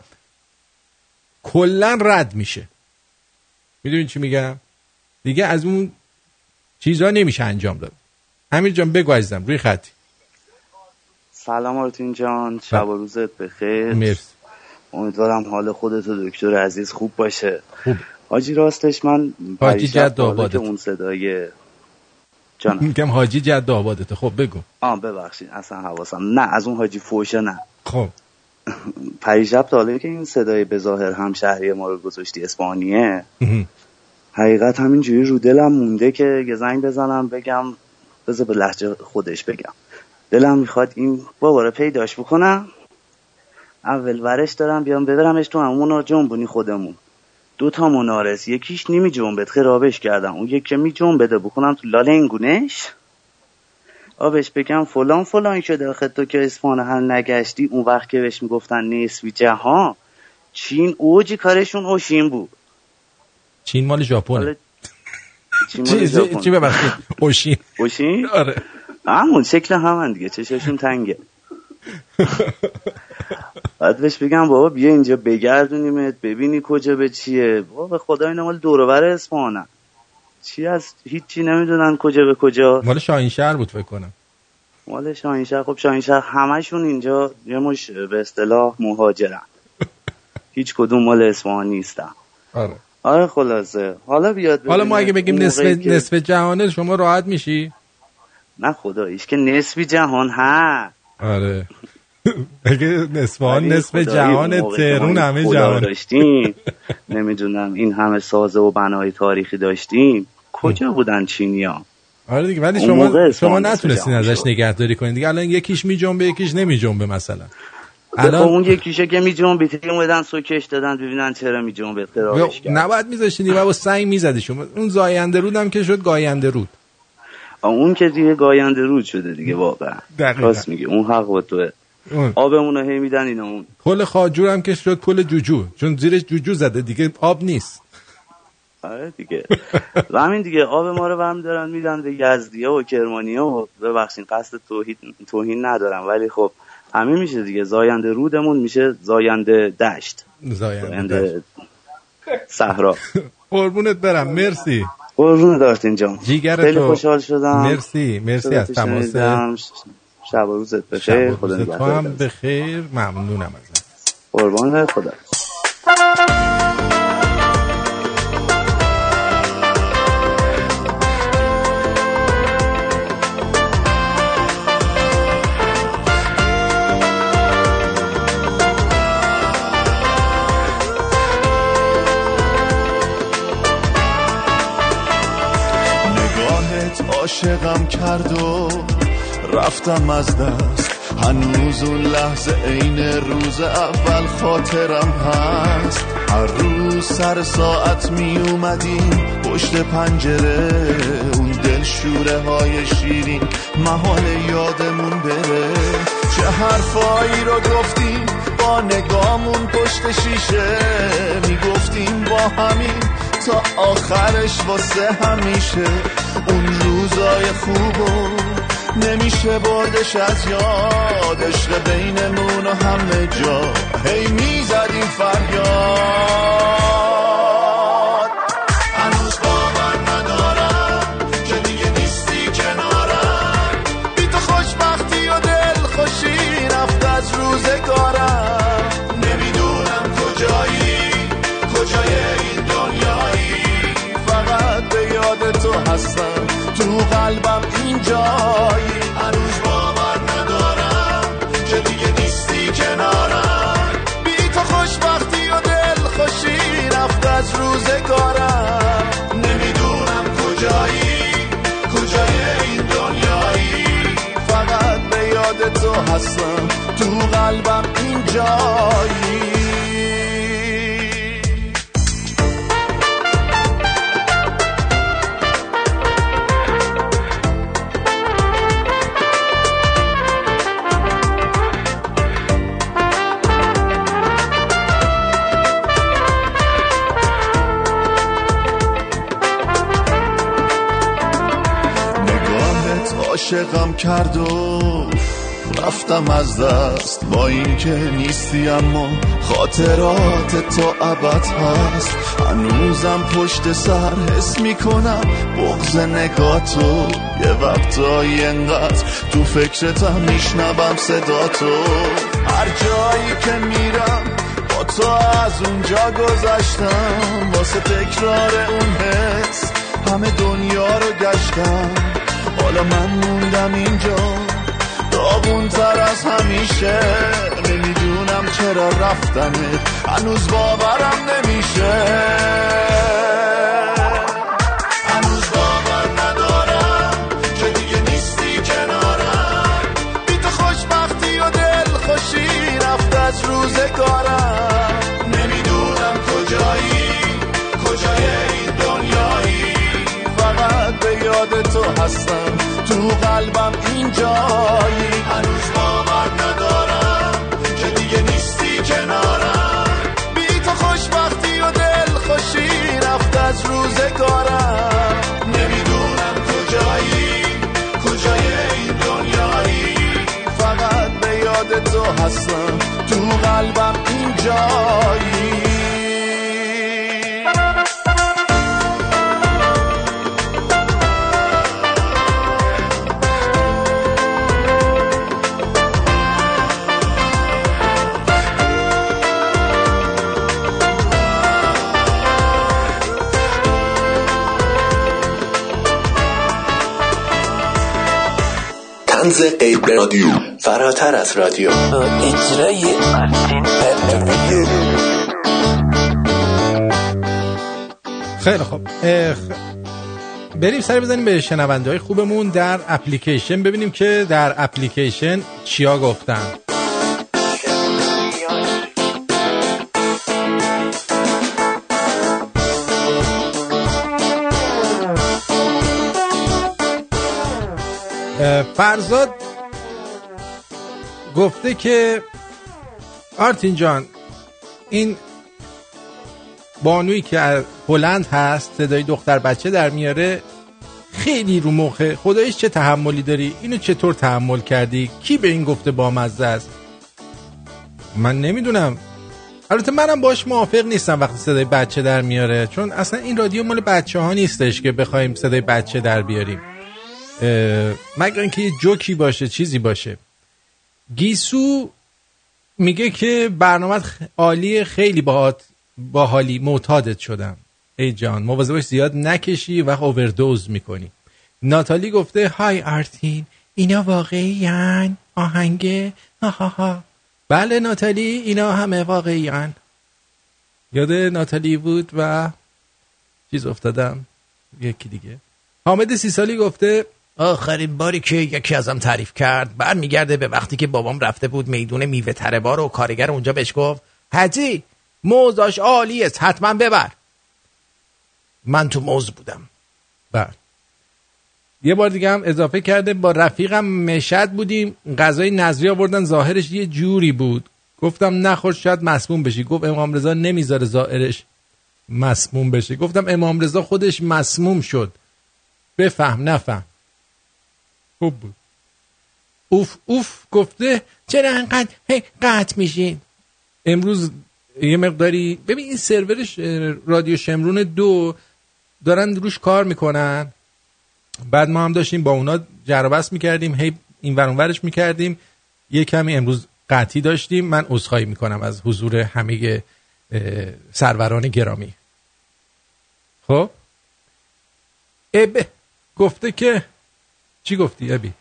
کلا رد میشه. می‌دونی چی میگم؟ دیگه از اون چیزها نمیشه انجام داد. امیر جان بگو عزیزم روی خطی سلام آرتین جان شب و روزت بخیر. مرسی. امیدوارم حال خودت و دکتر عزیز خوب باشه. خوب. حاجی راستش من حاجی جد آبادت. اون صدای جان میگم حاجی جد آبادته خب بگو. آه ببخشید اصلا حواسم نه از اون حاجی فوشه نه. خب. پریشب تا که این صدای به ظاهر همشهری ما رو گذاشتی اسپانیه. حقیقت همینجوری رو دلم مونده که یه زنگ بزنم بگم بذار به لحجه خودش بگم. دلم می‌خواد این بابا پیداش بکنم. اول ورش دارم بیام ببرمش تو همون رو جنبونی خودمون. دو تا منارس یکیش نیمی جنبت خرابش کردم. اون یکی می جنبده بکنم تو لاله این گونش. آبش بگم فلان فلان شده آخه تو که اسفان هر نگشتی اون وقت که بهش می‌گفتن نصفی جهان چین اوجی کارشون اوشین بود. چین مال مال ژاپن. چی ببخشید؟ اوشین اوشین آره. همون شکل همون دیگه. چششون تنگه. بعد بهش بگم بابا بیا اینجا بگردونیمت ببینی کجا به چیه. بابا به خدا اینا مال دوروبر اسپانن چی از هیچی نمی‌دونن کجا به کجا. مال شاهین شهر بود فکر کنم. مال شاهینشهر خب شاهینشهر همشون اینجا یه مش به اصطلاح مهاجرن. هیچ کدوم مال اصفهان نیستن. آره. آره خلاصه. حالا بیاد حالا ما اگه بگیم نصف نصف جهانه شما راحت میشی؟ نه خداییش که نصفی جهان ها. آره. اگه نصفان نصف جهان تهرون همه جهان داشتیم. نمی‌دونم این همه سازه و بنای تاریخی داشتیم. کجا بودن چینیا؟ آره دیگه ولی شما شما نصف نتونستین ازش. نگهداری کنید. دیگه الان یکیش میجنبه یکیش نمیجنبه مثلا الان اون یکیشه که می جنبید اومدن سوکش دادن ببینن چرا می جنبید خرابش کرد نباید میذاشتین و با سنگ می‌زدی شما. اون زاینده رود هم که شد گاینده رود. اون که دیگه گاینده رود شده دیگه واقعا. دقیقاً. راست میگه اون حق با توه. آبمون رو هی میدن اینا اون پل خاجور هم که شد پل جوجو. چون زیرش جوجو زده دیگه آب نیست. آره دیگه. و همین دیگه آب ما رو برمی دارن میدن به یزدیه و کرمانیه و ببخشید قصد توهین ندارم. ولی خب همین میشه دیگه. زاینده رودمون میشه زاینده دشت. زاینده صحرا. قربونت برم. مرسی. قربون دارتین جان. جیگر خیلی تو. خوشحال شدم. مرسی. مرسی از تماس. شب و روزت بخیر. خدا روز تو نگهدار هم بخیر. ممنونم ازت. قربان خدا. عاشقم کرد و رفتم از دست. هنوز اون لحظه عین روز اول خاطرم هست. هر روز سر ساعت می اومدیم پشت پنجره اون دل شوره های شیرین محال یادمون بره. چه حرفایی رو گفتیم با نگامون پشت شیشه. می‌گفتیم با همین تا آخرش واسه همیشه. اون روزای خوبو نمیشه بردش از یاد. عشق بینمون و همه جا. هی می‌زدیم فریاد. کرد و رفتم از دست. با اینکه نیستی اما خاطرات تو ابد هست. هنوزم پشت سر حس می‌کنم. بغز نگاتو یه وقتایی انقدر تو فکرتم میشنوم صدا تو هر جایی که میرم با تو از اونجا گذشتم. واسه تکرار اون حس همه دنیا رو گشتم. حالا من موندم اینجا. داغون تر از همیشه. نمی‌دونم چرا رفتنه. هنوز باورم نمیشه. اینجایی هنوز باور ندارم که دیگه نیستی کنارم. بی تو خوشبختی و دل خوشی رفت از روزگارم. نمی‌دونم کجایی کجای این دنیایی. فقط به یاد تو هستم. تو قلبم اینجایی تنز غیر رادیو. فراتر از رادیو. اجرای خیلی خوب. اه، خ- بریم سر بزنیم به شنونده های خوبمون در اپلیکیشن. ببینیم که در اپلیکیشن چیا گفتن. فرزاد گفته که آرتین جان این بانویی که از هلند هست صدای دختر بچه در میاره خیلی رو مخه. خدایش چه تحملی داری؟ اینو چطور تحمل کردی؟ کی به این گفته بامزه است؟ من نمی‌دونم. البته منم باش موافق نیستم وقتی صدای بچه در میاره چون اصلا این رادیو مال بچه ها نیستش که بخوایم صدای بچه در بیاریم. مگر اینکه یه جوکی باشه چیزی باشه. گیسو میگه که برنامه عالی خیلی باهات باحالی معتادت شدم. ای جان مواظب باش زیاد نکشی و اووردوز می‌کنی. ناتالی گفته های آرتین اینا واقعی آهنگ ها ها بله ناتالی اینا همه واقعی یاد ناتالی بود و چیز افتادم. یکی دیگه. حامد سی سالی گفته آخرین باری که یکی ازم تعریف کرد برمیگرده به وقتی که بابام رفته بود میدون میوه تره بار و کارگر اونجا بهش گفت حجی موزاش عالی است حتما ببر. من تو موز بودم. بله. یه بار دیگه هم اضافه کرده با رفیقم مشد بودیم غذای نظری آوردن ظاهرش یه جوری بود. گفتم نخور شاید مسموم بشی. گفت امام رضا نمی‌ذاره ظاهرش مسموم بشه. گفتم امام رضا خودش مسموم شد. بفهم نفهم. خوب اوف اوف گفته چرا انقدر هی قطع میشین؟ امروز یه مقداری ببین این سرورش اه، رادیو شمرون دو دارن روش کار می‌کنن. بعد ما هم داشتیم با اونا جربست می‌کردیم هی این ور اونورش می‌کردیم. یه کمی امروز قطعی داشتیم. من عذرخواهی می‌کنم از حضور همه سروران گرامی. خب؟ اب گفته که چی گفتی ابی؟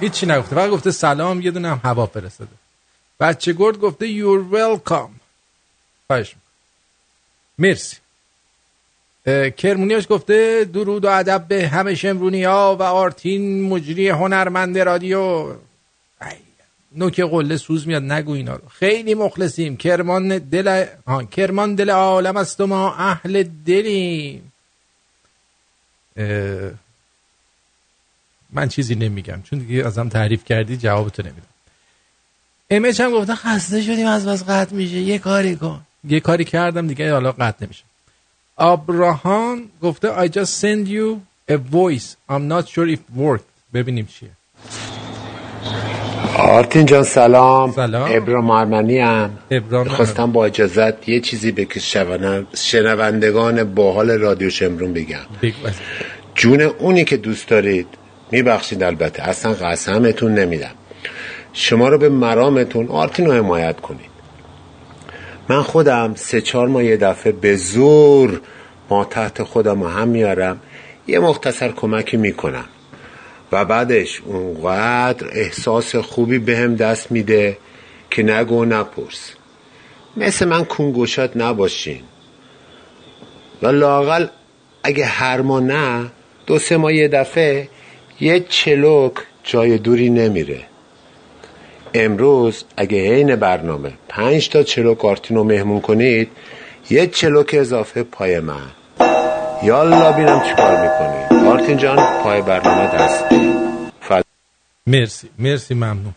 هیچی نگفته فقط گفته سلام یه دونه هم هوا فرستاده. بچه گرد گفته you're welcome خواهش. مرسی. کرمونیاش گفته درود و ادب به همه شمرونی ها و آرتین مجری هنرمند رادیو. نوک قله سوز میاد نگو اینا رو. خیلی مخلصیم. کرمان دل آه، کرمان دل عالم است و ما اهل دلیم. اه، من چیزی نمیگم. چون دیگه ازم تعریف کردی جوابتو نمیدم. امچ هم گفته خسته شدیم از بس قطع میشه. یه کاری کن. یه کاری کردم دیگه حالا قطع نمیشه. ابراهام گفته I just send you A voice. I'm not sure if worked. ببینیم چیه. آرتین جان سلام. سلام. ابرام آرمنی هم خواستم با اجازت یه چیزی به شنوندگان باحال رادیو شمرون بگم. جون اونی که دوست دارید میبخشید البته. اصلا قسمتون نمیدم. شما رو به مرامتون آرتین رو حمایت کنید. من خودم سه چهار ماه یه دفعه به زور ما تحت خودم رو هم میارم. یه مختصر کمکی می‌کنم. و بعدش اونقدر احساس خوبی بهم دست میده که نگو نپرس. مثل من کنگوشات نباشین. و لاقل اگه هر ماه نه دو سه ماه یه دفعه یه چلوک جای دوری نمیره. امروز اگه عین برنامه پنج تا چلوک آرتین مهمون کنید یه چلوک اضافه پای من. یالا بینم چیکار می‌کنید آرتین جان پای برنامه دست. فل... مرسی مرسی ممنون.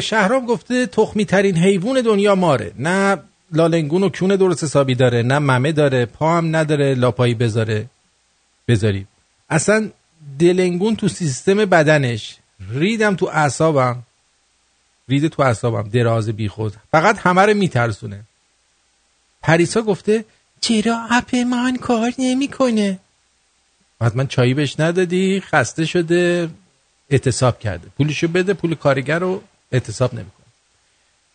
شهرام گفته تخمی ترین حیوان دنیا ماره. نه لالنگون و کون درست حسابی داره نه ممه داره پا هم نداره لاپایی بذاره. بذارید اصلا دلنگون تو سیستم بدنش ریدم تو اعصابم رید تو اعصابم دراز بیخود. فقط همه رو میترسونه. پریسا گفته چرا اپ من کار نمی‌کنه؟ حتما چایی بهش ندادی خسته شده اعتصاب کرده. پولشو بده پول کارگر رو اعتصاب نمی‌کنه.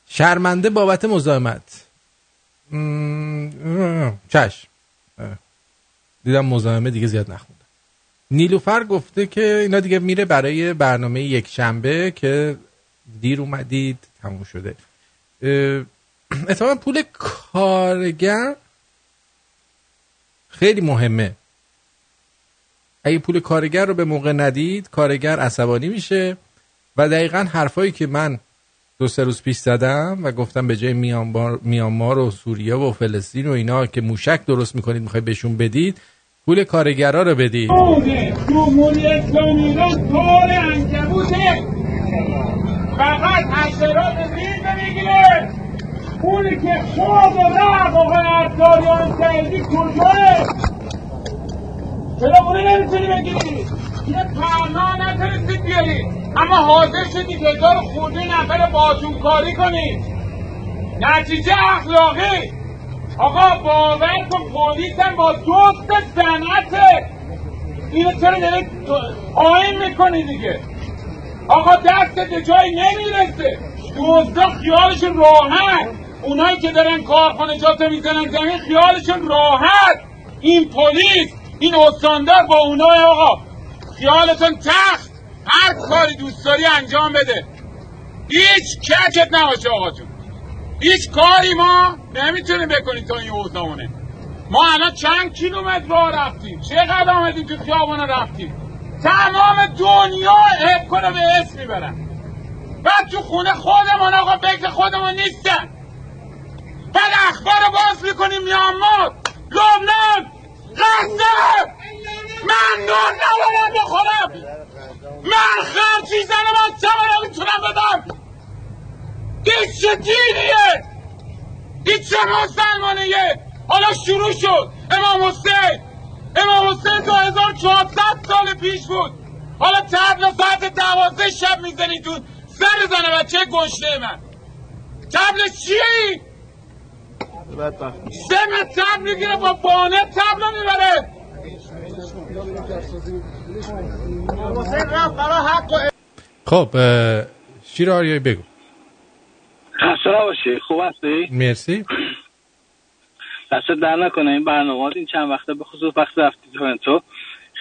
شرمنده بابت مزاحمت. اه. دیدم مزاحمه دیگه زیاد نخوندم نیلوفر گفته که اینا دیگه میره برای برنامه یک شنبه که دیر اومدید تموم شده. اتفاقا پول کارگر خیلی مهمه. اگه پول کارگر رو به موقع ندید کارگر عصبانی میشه و دقیقا حرفایی که من دو سه روز پیش زدم و گفتم به جای میانمار و سوریه و فلسطین و اینا که موشک درست می‌کنید می‌خوای بهشون بدید پول کارگرا رو بدید جمهوری اسلامی ایران طور انکبوته فقط حشرات ریز نمی‌گیره پولی که خود رق آقای عطاریان کردی کجاه چرا اونه نمی‌تونی بگیری؟ یه پرنا نتونستی بیاری. اما حاضر شدی به هزار خورده نفر باتون کاری کنی. نتیجه اخلاقی. آقا باور کن پلیس هم با دوست صنعته اینو چرا داره آین می‌کنی دیگه؟ آقا دست به جایی نمی‌رسه. دوزدا خیالشون راحت. اونایی که دارن کارخانه جات می‌زنن زمین خیالشون راحت. این پلیس این استاندار با اونای آقا. خیالتون تخت هر کاری دوست داری انجام بده. هیچ کچت نباشه آقا جون هیچ کاری ما نمی‌تونیم بکنیم تا این اوضاعونه ما الان چند کیلومتر راه رفتیم؟ چقدر آمدیم تو خیابان رفتیم؟ تمام دنیا حب کنه به اسم می‌برن. بعد تو خونه خودمون آقا فکر خودمون نیستن. بعد اخبار رو باز می‌کنیم میانمار لبنان! غزه من نون ندارم بخورم. من خرچی زنم از چه می‌تونم بدم؟ این چه دینیه این چه مسلمانیه حالا شروع شد. امام حسین. امام حسین تا 1400 سال پیش بود. حالا تبل ساعت دوازده شب می‌زنی تو سر زن بچه گشته من. تبل چیه سه متر تبل می‌گیره با بانه تبل رو می‌بره. خب شیر آریایی بگو. خسته نباشی. خوب هستی؟ مرسی. دست در نکنه این برنامه. این چند وقته به خصوص وقتی رفتی تورنتو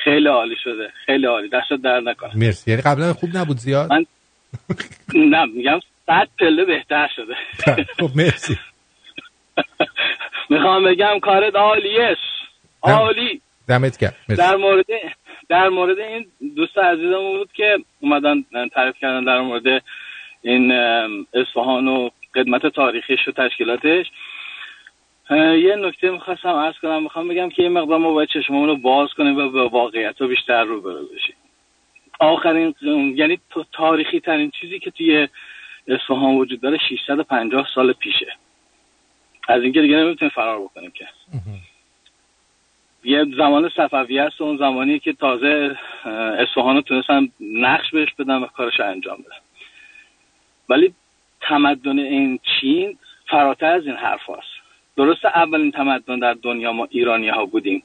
خیلی عالی شده. خیلی عالی. دست در نکنه. مرسی. یعنی قبلا خوب نبود زیاد؟ من نه میگم صد پله بهتر شده. خب مرسی. می‌خوام بگم کارت عالیه عالی. دمت گرم. در مورد در مورد این دوست عزیزمون بود که اومدن تعریف کردن در مورد این اصفهان و قدمت تاریخیش و تشکیلاتش. یه نکته می‌خواستم عرض کنم. می‌خوام بگم که یه مقدار ما باید چشممون رو باز کنیم و به واقعیت رو بیشتر روبرو بشیم. آخرین یعنی تاریخی ترین چیزی که توی اصفهان وجود داره 650 سال پیشه. از اینکه دیگه نمی‌تونیم فرار بکنیم که. یه زمان صفوی است اون زمانی که تازه اصفهان رو تونستن نقش بهش بدن و کارش رو انجام بدن. ولی تمدن این چین فراتر از این حرف هست. درسته اولین تمدن در دنیا ما ایرانی ها بودیم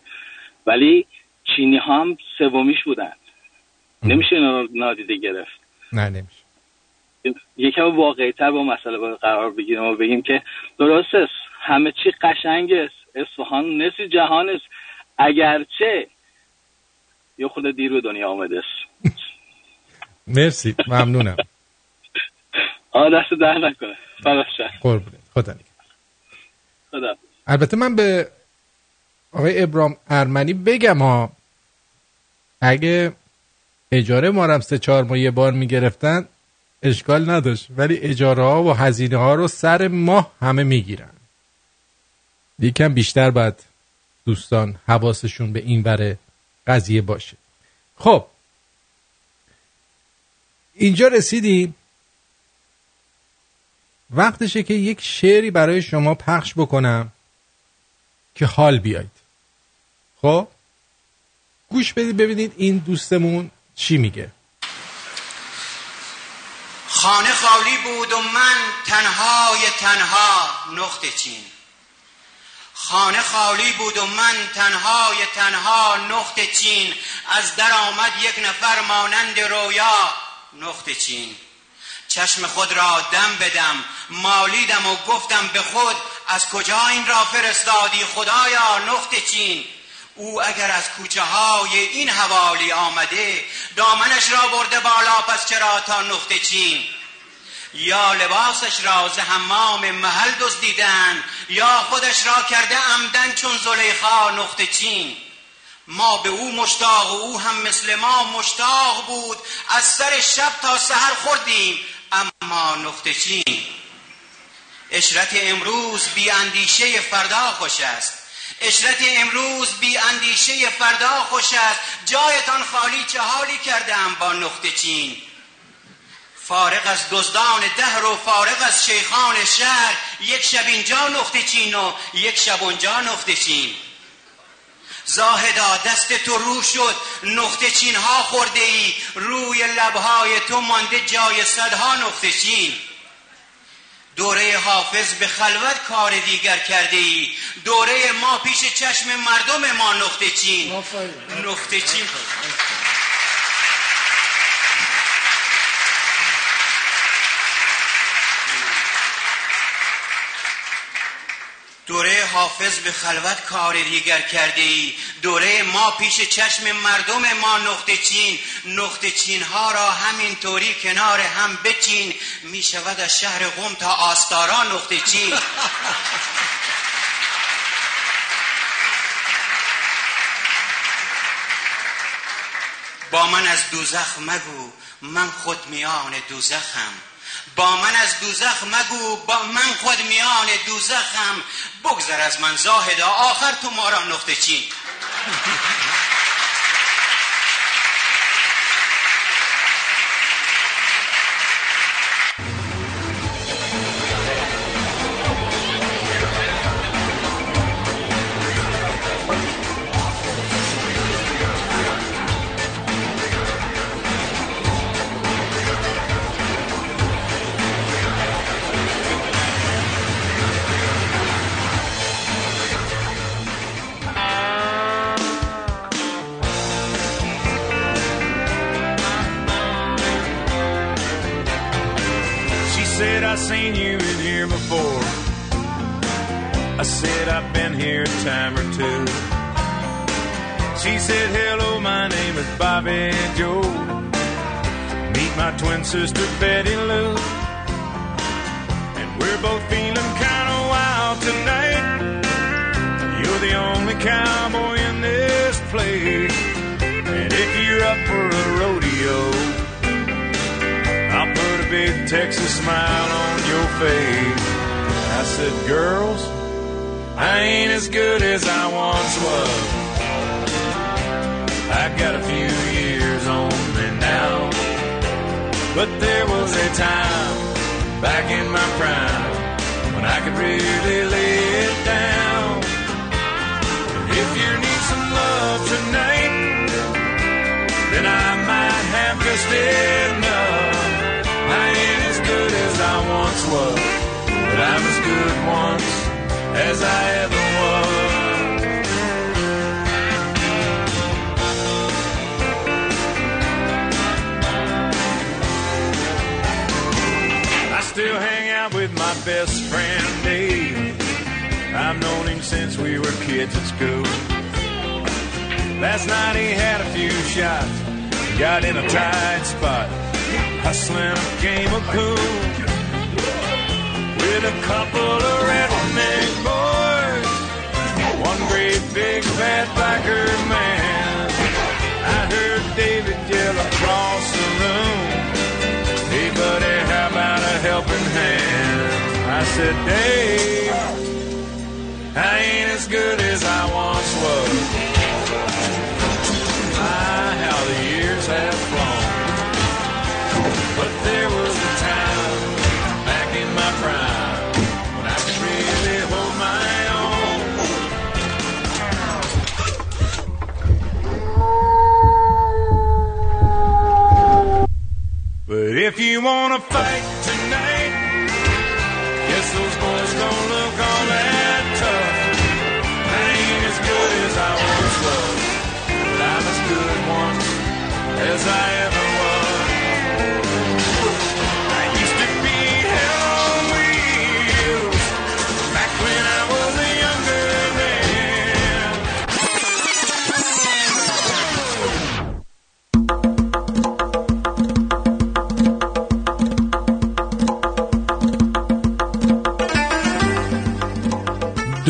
ولی چینی ها هم سومیش بودن. نمیشه اینا رو نادیده گرفت. نه نمیشه. یکم واقعی تر با مسئله باید قرار بگیریم و بگیم که درست است همه چی قشنگ است اصفهان نصف جهان است اگرچه یه خود دیر به دنیا آمده است. مرسی ممنونم. آه دست در نکنه. قربونت. خدا نگهدار. خدا البته من به آقای ابرام ارمنی بگم ها اگه اجاره ما رو هم سه چهار ماه یه بار می‌گرفتن اشکال نداشت. ولی اجاره ها و هزینه ها رو سر ماه همه می‌گیرن. یکم بیشتر باید دوستان حواسشون به این وره قضیه باشه. خب اینجا رسیدیم. وقتشه که یک شعری برای شما پخش بکنم که حال بیاید خب؟ گوش بدید ببینید این دوستمون چی میگه. خانه خالی بود و من تنهای تنها نقطه چین. خانه خالی بود و من تنهای تنها نقطه چین. از در آمد یک نفر مانند رویا نقطه چین. چشم خود را دم بدم. مالیدم و گفتم به خود از کجا این را فرستادی خدایا نقطه چین؟ او اگر از کوچه های این حوالی آمده دامنش را برده بالا پس چرا تا نقطه چین؟ یا لباسش را ز حمام محل دزدیدن یا خودش را کرده عمدن چون زلیخا نقطه چین؟ ما به او مشتاق و او هم مثل ما مشتاق بود. از سر شب تا سحر خوردیم. اما نقطه چین. اشرت امروز بی اندیشه فردا خوش است. اشرت امروز بی اندیشه فردا خوش است. جایتان خالی چه حالی کردم با نقطه چین؟ فارغ از دزدان دهر و فارغ از شیخان شهر یک شب اینجا نقطه چین و یک شب اونجا نقطه چین. زاهدا دست تو رو شد نقطه چین ها خورده ای روی لبهای تو مانده جای صدها نقطه چین. دوره حافظ به خلوت کار دیگر کرده ای دوره ما پیش چشم مردم ما نقطه چین. نقطه چین. دوره حافظ به خلوت کار دیگر کرده ای. دوره ما پیش چشم مردم ما نقطه چین. نقطه چین ها را همین طوری کنار هم بچین. می شود از شهر قم تا آستارا نقطه چین. با من از دوزخ مگو. من خود میان دوزخم. با من از دوزخ مگو با من خود میان دوزخم. بگذر از من زاهدا آخر تو ما را نقطه چین.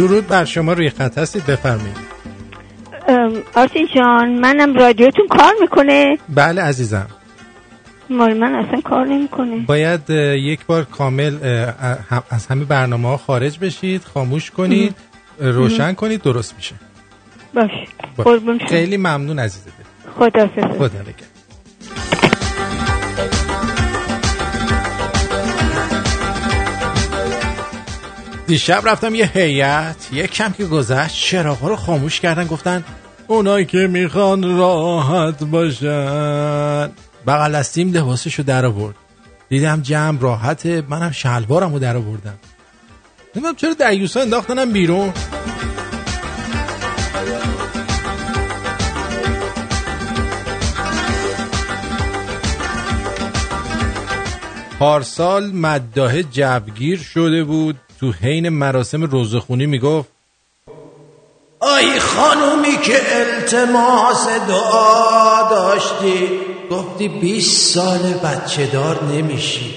درود بر شما روی خط هستید بفرمایید. آرتین جان منم رادیوتون کار می‌کنه؟ بله عزیزم. مال من اصلا کار نمی‌کنه. باید یک بار کامل از همه برنامه ها خارج بشید خاموش کنید روشن. کنید درست میشه. باش. با- قربون شما خیلی ممنون عزیز دل. خدا خدا دیشب رفتم یه هیئت. یک کم که گذشت چراغا رو خاموش کردن گفتن اونایی که می‌خوان راحت باشن. بغل دستیم لباسشو در آورد. دیدم جمع راحته منم شلوارم رو در آوردم. نمی‌دونم چرا دیوسا انداختنم بیرون؟ پارسال مداح جوگیر شده بود. تو حین مراسم روزخونی می‌گفت آی خانومی که التماس دعا داشتی گفتی 20 سال بچه دار نمیشی.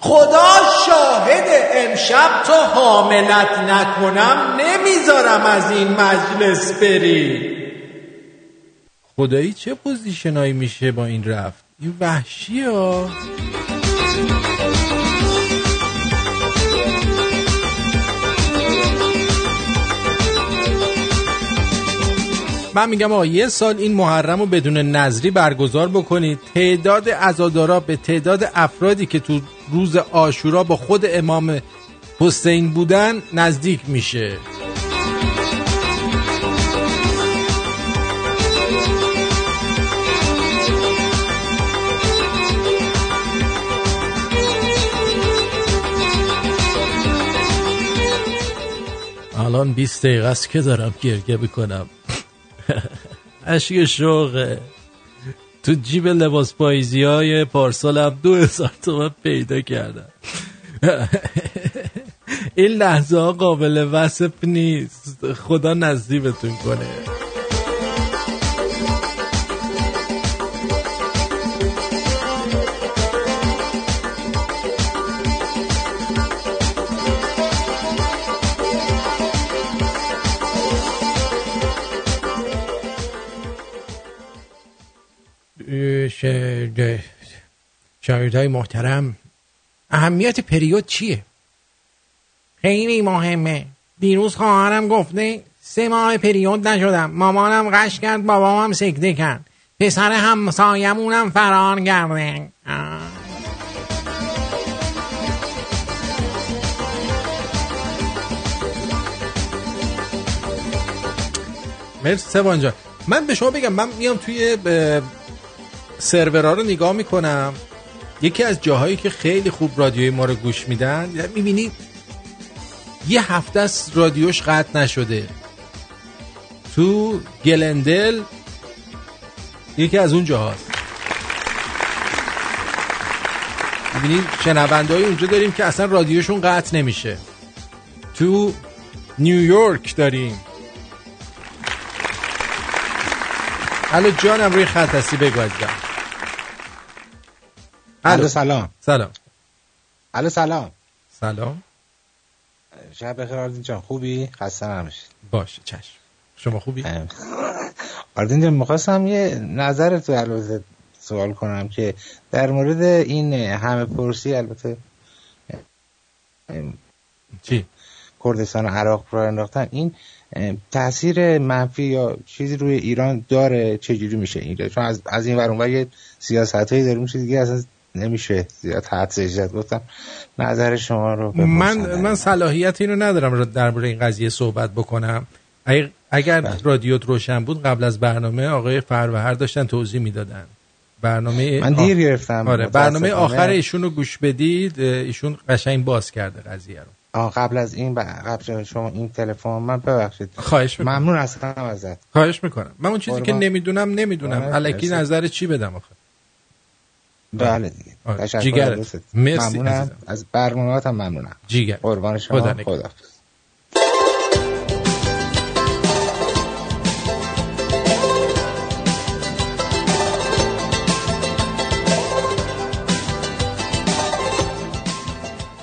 خدا شاهد امشب تو حاملت نکنم نمی‌ذارم از این مجلس بری. خدایی چه پوزیشنایی میشه با این رفت؟ این وحشی ها. من میگم آقا یه سال این محرم رو بدون نظری برگزار بکنید. تعداد عزادارا به تعداد افرادی که تو روز آشورا با خود امام حسین بودن نزدیک میشه. الان 20 دقیقه است که دارم گرگه می‌کنم. اشک شوقه. تو جیب لباس پاییزی های پارسالم دو هزار تومن پیدا کردم. این لحظه ها قابل وصف نیست. خدا نصیبتون کنه. شاگردای محترم. اهمیت پریود چیه؟ خیلی مهمه. دیروز خواهرم گفته سه ماه پریود نشدم. مامانم قش کرد بابامم سکته کرد. پسر همسایمونم فرار کرده. مرسی سوان جان. من به شما بگم من میام توی سرورها رو نگاه می‌کنم. یکی از جاهایی که خیلی خوب رادیوی ما رو گوش میدن می‌بینی یه هفته است رادیوش قطع نشده. تو گلندل یکی از اون جاهاست. می‌بینید شنونده اونجا داریم که اصلا رادیوشون قطع نمیشه. تو نیویورک داریم. الو جانم روی خط هستی بگو عزیزم. الو سلام. سلام. الو سلام. سلام. شب بخیر آردین جان. خوبی؟ خسته نباشید. باشه چشم. شما خوبی؟ آردین جان می‌خواستم یه نظر تو البته سوال کنم که در مورد این همه پرسی البته چی؟ کردستان و عراق رو انداختن. این تاثیر منفی یا چیزی روی ایران داره چجوری میشه این چون از, از این ور یه سیاست هایی داره میشه دیگه اصلا نمیشه زیاد حد سجدت گفتم نظر شما رو. من من صلاحیت اینو ندارم درباره این قضیه صحبت بکنم. اگر, اگر رادیوت روشن بود قبل از برنامه آقای فروهر داشتن توضیح می‌دادن. برنامه من دیر گرفتم. آره برنامه آخر ایشون رو گوش بدید ایشون قشنگ باز کرده قضیه رو. آه قبل از این قبل شما این تلفن من ببخشید. خواهش می‌کنم. ممنون هستم ازت. خواهش می‌کنم. من اون چیزی که نمی‌دونم نمی‌دونم. آره، الکی. نظر چی بدم آخه؟ بله دیگه. آره، تشکر. مرسی ممنونم. از برنامه‌هات هم ممنونم. جیگر قربان شما. خدا خدا,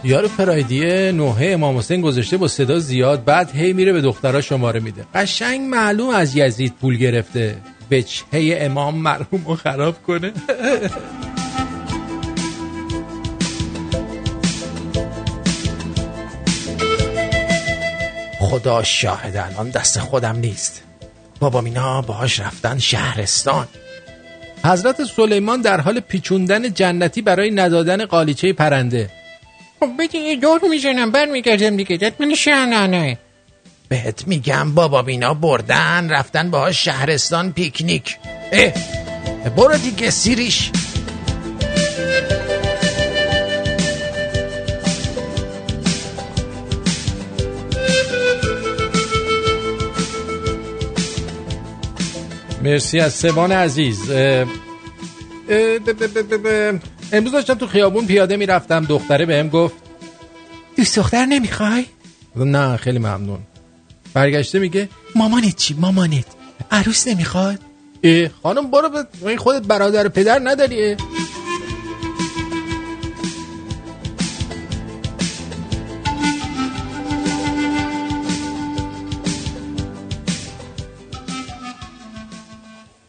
یارو فرایدی نوحه امام حسین گذاشته با صدا زیاد بعد هی میره به دخترها شماره میده. قشنگ معلوم از یزید پول گرفته. بچه امام مرحوم رو خراب کنه. خدا شاهد الان دست خودم نیست. بابا مینا باهاش رفتن شهرستان. حضرت سلیمان در حال پیچوندن جنتی برای ندادن قالیچه پرنده. خب بگی یه دور می‌زنم بر میگردم دیگه. دت من شهنانه بهت میگم بابا بینا بردن رفتن باهاش شهرستان پیکنیک. اه برو دیگه سیریش. مرسی از سوان عزیز. اه، اه، ب- ب- ب- ب- ب- امروز داشتم تو خیابون پیاده می‌رفتم دختره بهم گفت دوست دختر نمی‌خوای؟ نه خیلی ممنون. برگشته میگه مامانت چی؟ مامانت. عروس نمی‌خواد؟ اه خانم برو به خودت برادر پدر نداری؟ اه؟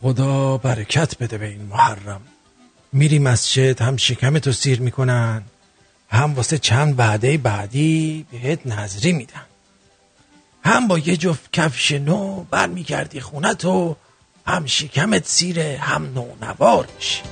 خدا برکت بده به این محرم. میری مسجد هم شکمتو سیر می‌کنن هم واسه چند بعده بعدی بهت نظری میدن. هم با یه جفت کفش نو برمیگردی خونتو هم شکمت سیره هم نونوار میشی.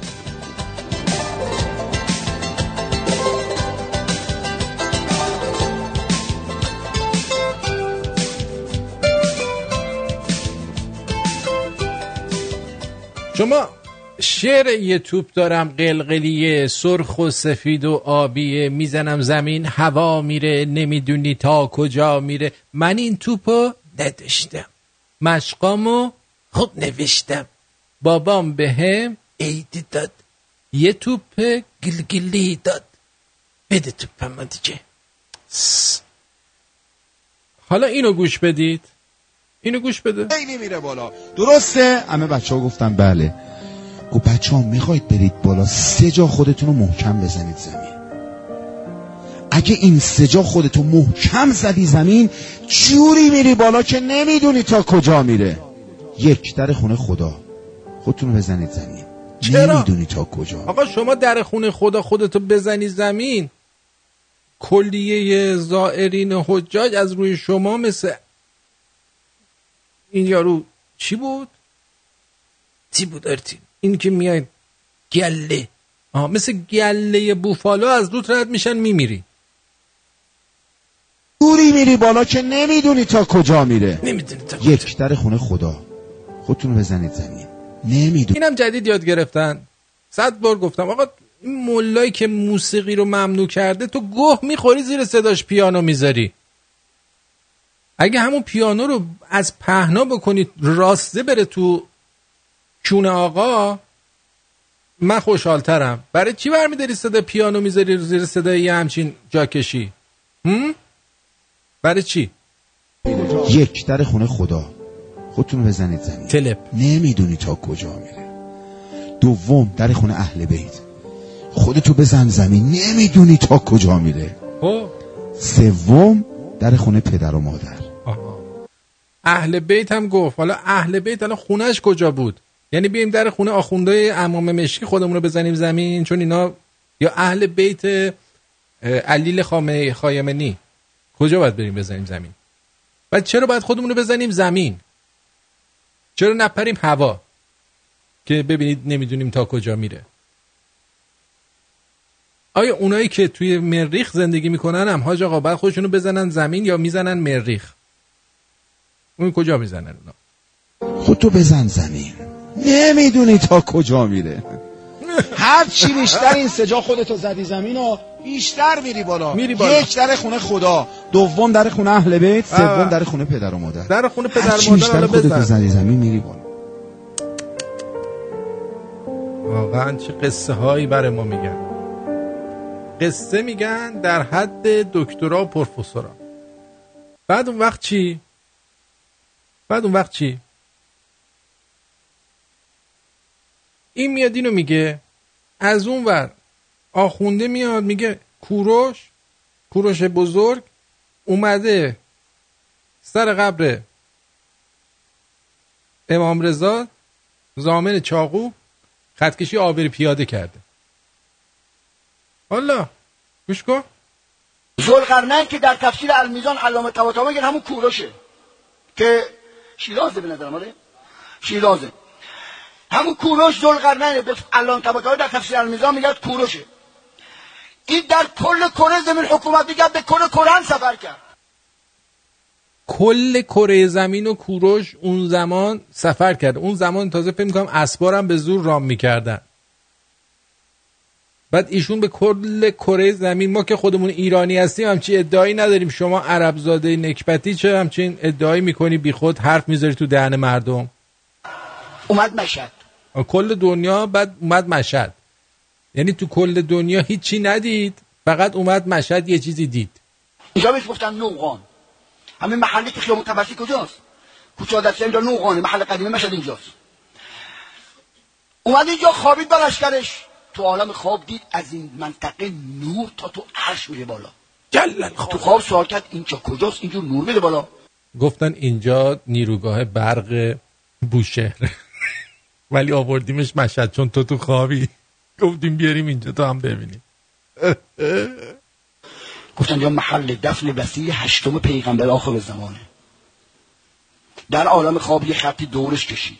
شما شعر یه توپ دارم قلقلیه سرخ و سفید و آبیه. می‌زنم زمین هوا میره نمی‌دونی تا کجا میره. من این توپو نداشتم. مشقامو خود نوشتم. بابام به هم داد. یه توپ گلگلی داد. بده توپم دیگه. س. حالا اینو گوش بدید. اینو گوش بده. خیلی میره بالا. درسته. همه بچه ها گفتن بله. گفت بچه ها می‌خواید برید بالا سه جا خودتون رو محکم بزنید زمین اگه این سه جا خودتو محکم زدی زمین جوری میری بالا که نمی‌دونی تا کجا میره یک در خونه خدا خودتون رو بزنید زمین چرا؟ نمی‌دونی تا کجا آقا شما در خونه خدا خودتو بزنی زمین کلیه زائرین حجاج از روی شما مثل این یارو چی بود؟ چی بود ارتین؟ این که میای گله. آها مثل گله بوفالو از روت رد میشن میمیری. جوری میری بالا که نمی‌دونی تا کجا میره. نمی‌دونی تا یک در خونه خدا. خودتون بزنید زمین. نمی‌دونی. اینم جدید یاد گرفتن. صد بار گفتم آقا این ملایی که موسیقی رو ممنوع کرده تو گوه می‌خوری زیر صداش پیانو می‌ذاری. اگه همون پیانو رو از پهنا بکنید راسته بره تو کون آقا من خوشحالترم. برای چی برمیداری صدا پیانو می‌ذاری زیر صدای یه همچین جاکشی هم؟ برای چی؟ یک در خونه خدا. خودتون بزنید زمین. تلپ. نمی‌دونی تا کجا میره. دوم در خونه اهل بیت. خودتو بزن زمین. نمی‌دونی تا کجا میره. خب. سوم در خونه پدر و مادر. اهل بیت هم گفت. حالا اهل بیت الان خونش کجا بود؟ یعنی بیایم در خونه آخونده امام مشکی خودمون رو بزنیم زمین چون اینا یا اهل بیت علیل خامه خایمنی. کجا باید بریم بزنیم زمین؟ بعد چرا باید خودمون رو بزنیم زمین؟ چرا نپریم هوا؟ که ببینید نمی‌دونیم تا کجا میره. آیا اونایی که توی مریخ زندگی می‌کنن هم؟ حاج آقا بعد خودشونو بزنن زمین یا می‌زنن مریخ؟ اون کجا می‌زنن اونا؟ خودتو بزن زمین. نمی‌دونی تا کجا میره. هر چی بیشتر این سجا خودتو زدی زمین و بیشتر میری بالا. میری بالا. یک در خونه خدا دوم در خونه اهل بیت سوم. در خونه پدر و مادر. در خونه پدر چی مادر خودتو بزن. زدی زمین میری بالا. واقعا چه قصه هایی برای ما میگن. قصه میگن در حد دکترا و پروفسورا. بعد اون وقت چی؟ بعد اون وقت چی؟ این میاد اینو میگه از اون ور آخونده میاد میگه کوروش کوروش بزرگ اومده سر قبر امام رضا زامن چاقو خطکشی آبر پیاده کرده. حالا گوش کن. زلقرنین که در تفسیر المیزان علامه طباطبایی همون کوروشه که شیرازه به نظرم آره؟ شیرازه. همون کوروش زلقرنین به علامه طباطبایی در تفسیر المیزان میگن کوروشه. این در کل کره زمین حکومت میگن به کل کره سفر کرد. کل کره زمین و کوروش اون زمان سفر کرد. اون زمان تازه فکر می‌کنم اسبارم به زور رام می‌کردن. بعد ایشون به کل کره زمین ما که خودمون ایرانی هستیم همچین ادعایی نداریم. شما عرب زاده نکبتی چه همچین ادعایی می‌کنی؟ بی خود حرف می‌ذاری تو دهن مردم. اومد مشهد. کل دنیا بعد اومد مشهد. یعنی تو کل دنیا هیچی ندید فقط اومد مشهد یه چیزی دید. اینجا بهش گفتن نوقان همین محلی که خیابون تبسی کجاست؟ کوچه عادتی اینجا نوقانه محل قدیمی مشهد اینجاست. اومد اینجا خوابید با لشکرش. تو عالم خواب دید از این منطقه نور تا تو عرش میره بالا. تو خواب. سوال کرد اینجا کجاست؟ اینجور نور میره بالا. گفتن اینجا نیروگاه برق بوشهر. ولی آوردیمش مشهد چون تو تو خوابی. گفتیم بیاریم اینجا تو هم ببینیم. گفتن اینجا محل دفن وسیع هشتم پیغمبر آخر زمانه. در عالم خواب یه خطی دورش کشید.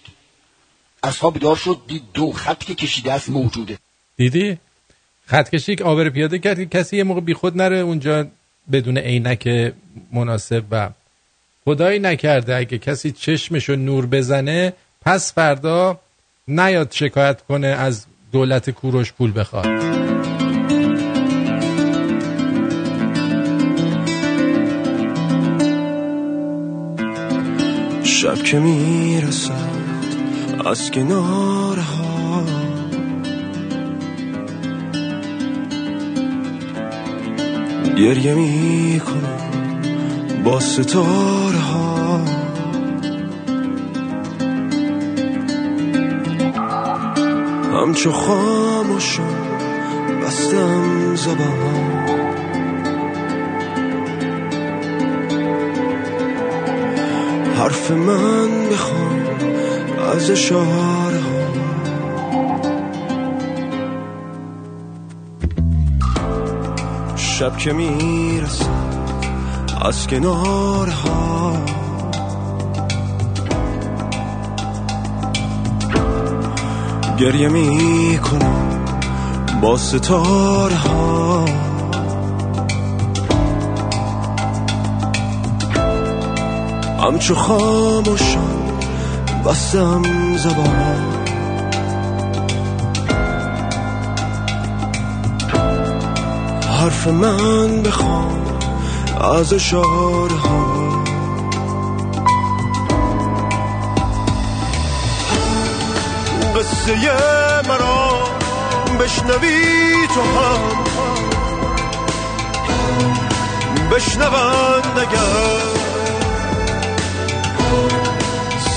اصحاب بیدار شد دید دو خط که کشیده است موجوده. دیدی؟ خط کشی که آبر پیاده کرد که کسی یه موقع بیخود نره اونجا بدون عینک مناسب و خدایی نکرده. اگه کسی چشمشو نور بزنه پس فردا نیاد شکایت کنه از دولت کوروش پول بخواد. شب که می‌رسد از کنارها. گریه می‌کنم با ستاره. همچو خاموشم بستم زبان حرف من بخوام از اشاره ها. شب که می‌رسه از کنارها گریه می کنم با ستاره ها همچو خاموشان بستم زبان. حرف من بخوام از اشاره ها قصه مرا بشنوی تو هم. بشنوند اگر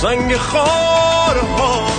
سنگ خارها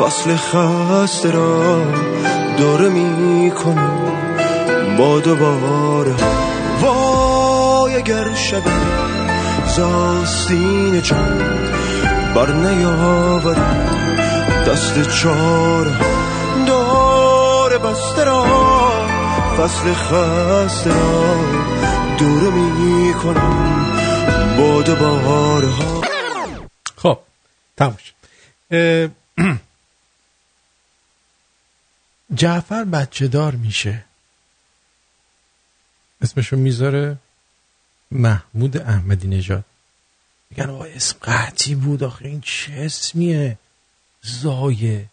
فصل خسته را دوره می با دوباره وای اگر شبی زاستین جان بر نیاوری دست چاره دور بسته را. فصل خسته را دوره می کنم با دوباره. ها خب تموم شد. اه، جعفر بچه دار میشه. اسمشو می‌ذاره محمود احمدی نژاد. میگن آقا اسم قطعی بود آخه این چه اسمیه؟ زایه.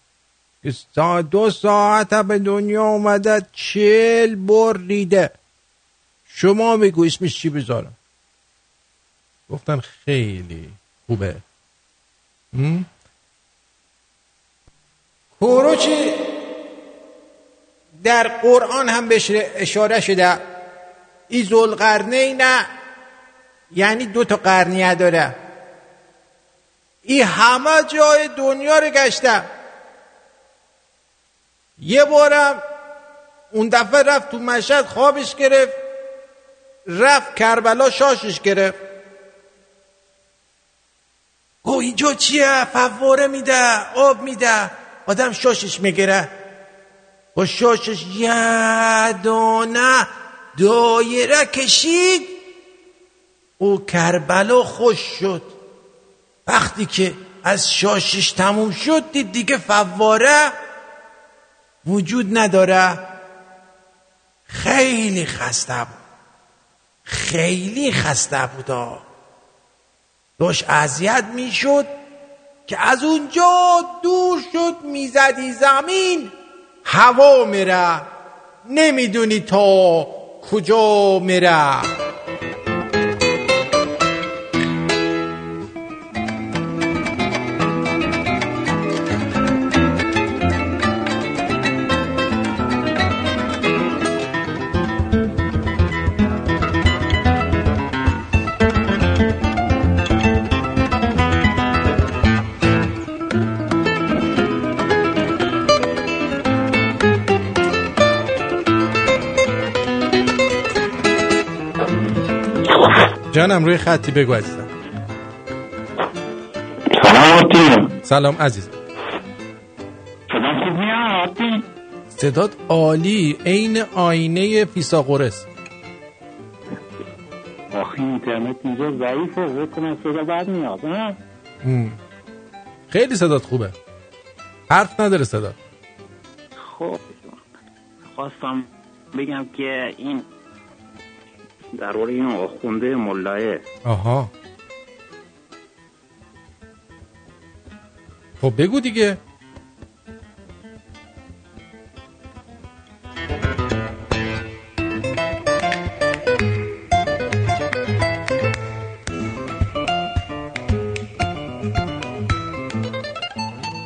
دو ساعت به دنیا اومده چل بریده شما بگو اسمش چی بذارم؟ گفتن خیلی خوبه؟ کوروچی در قرآن هم بهش اشاره شده ای نه یعنی دو تا قرنیه داره. ای همه جای دنیا رو گشتم یه بارم اون دفعه رفت تو مشهد خوابش گرفت رفت کربلا شاشش گرفت. او اینجا چیه؟ فواره میده آب میده. آدم شاشش می‌گیره. با شاشش یه دانه دایره کشید. او کربلا خوش شد. وقتی که از شاشش تموم شد دید دیگه فواره وجود نداره. خیلی خسته بود. خیلی خسته بودا داشت اذیت می‌شد که از اونجا دور شد می‌زدی زمین. هوا میره. نمی‌دونی تا کجا میره. جانم روی خطی بگو عزیزم. سلام عزیزم صدات عالی عین آینه فیساغورس آخه اینترنت اینجا ضعیفه فکر کنم صدا بعد میاد. خیلی صدات خوبه. حرف نداره صدا. خب خواستم بگم که این درباره این آخونده ملایه آها. خب بگو دیگه.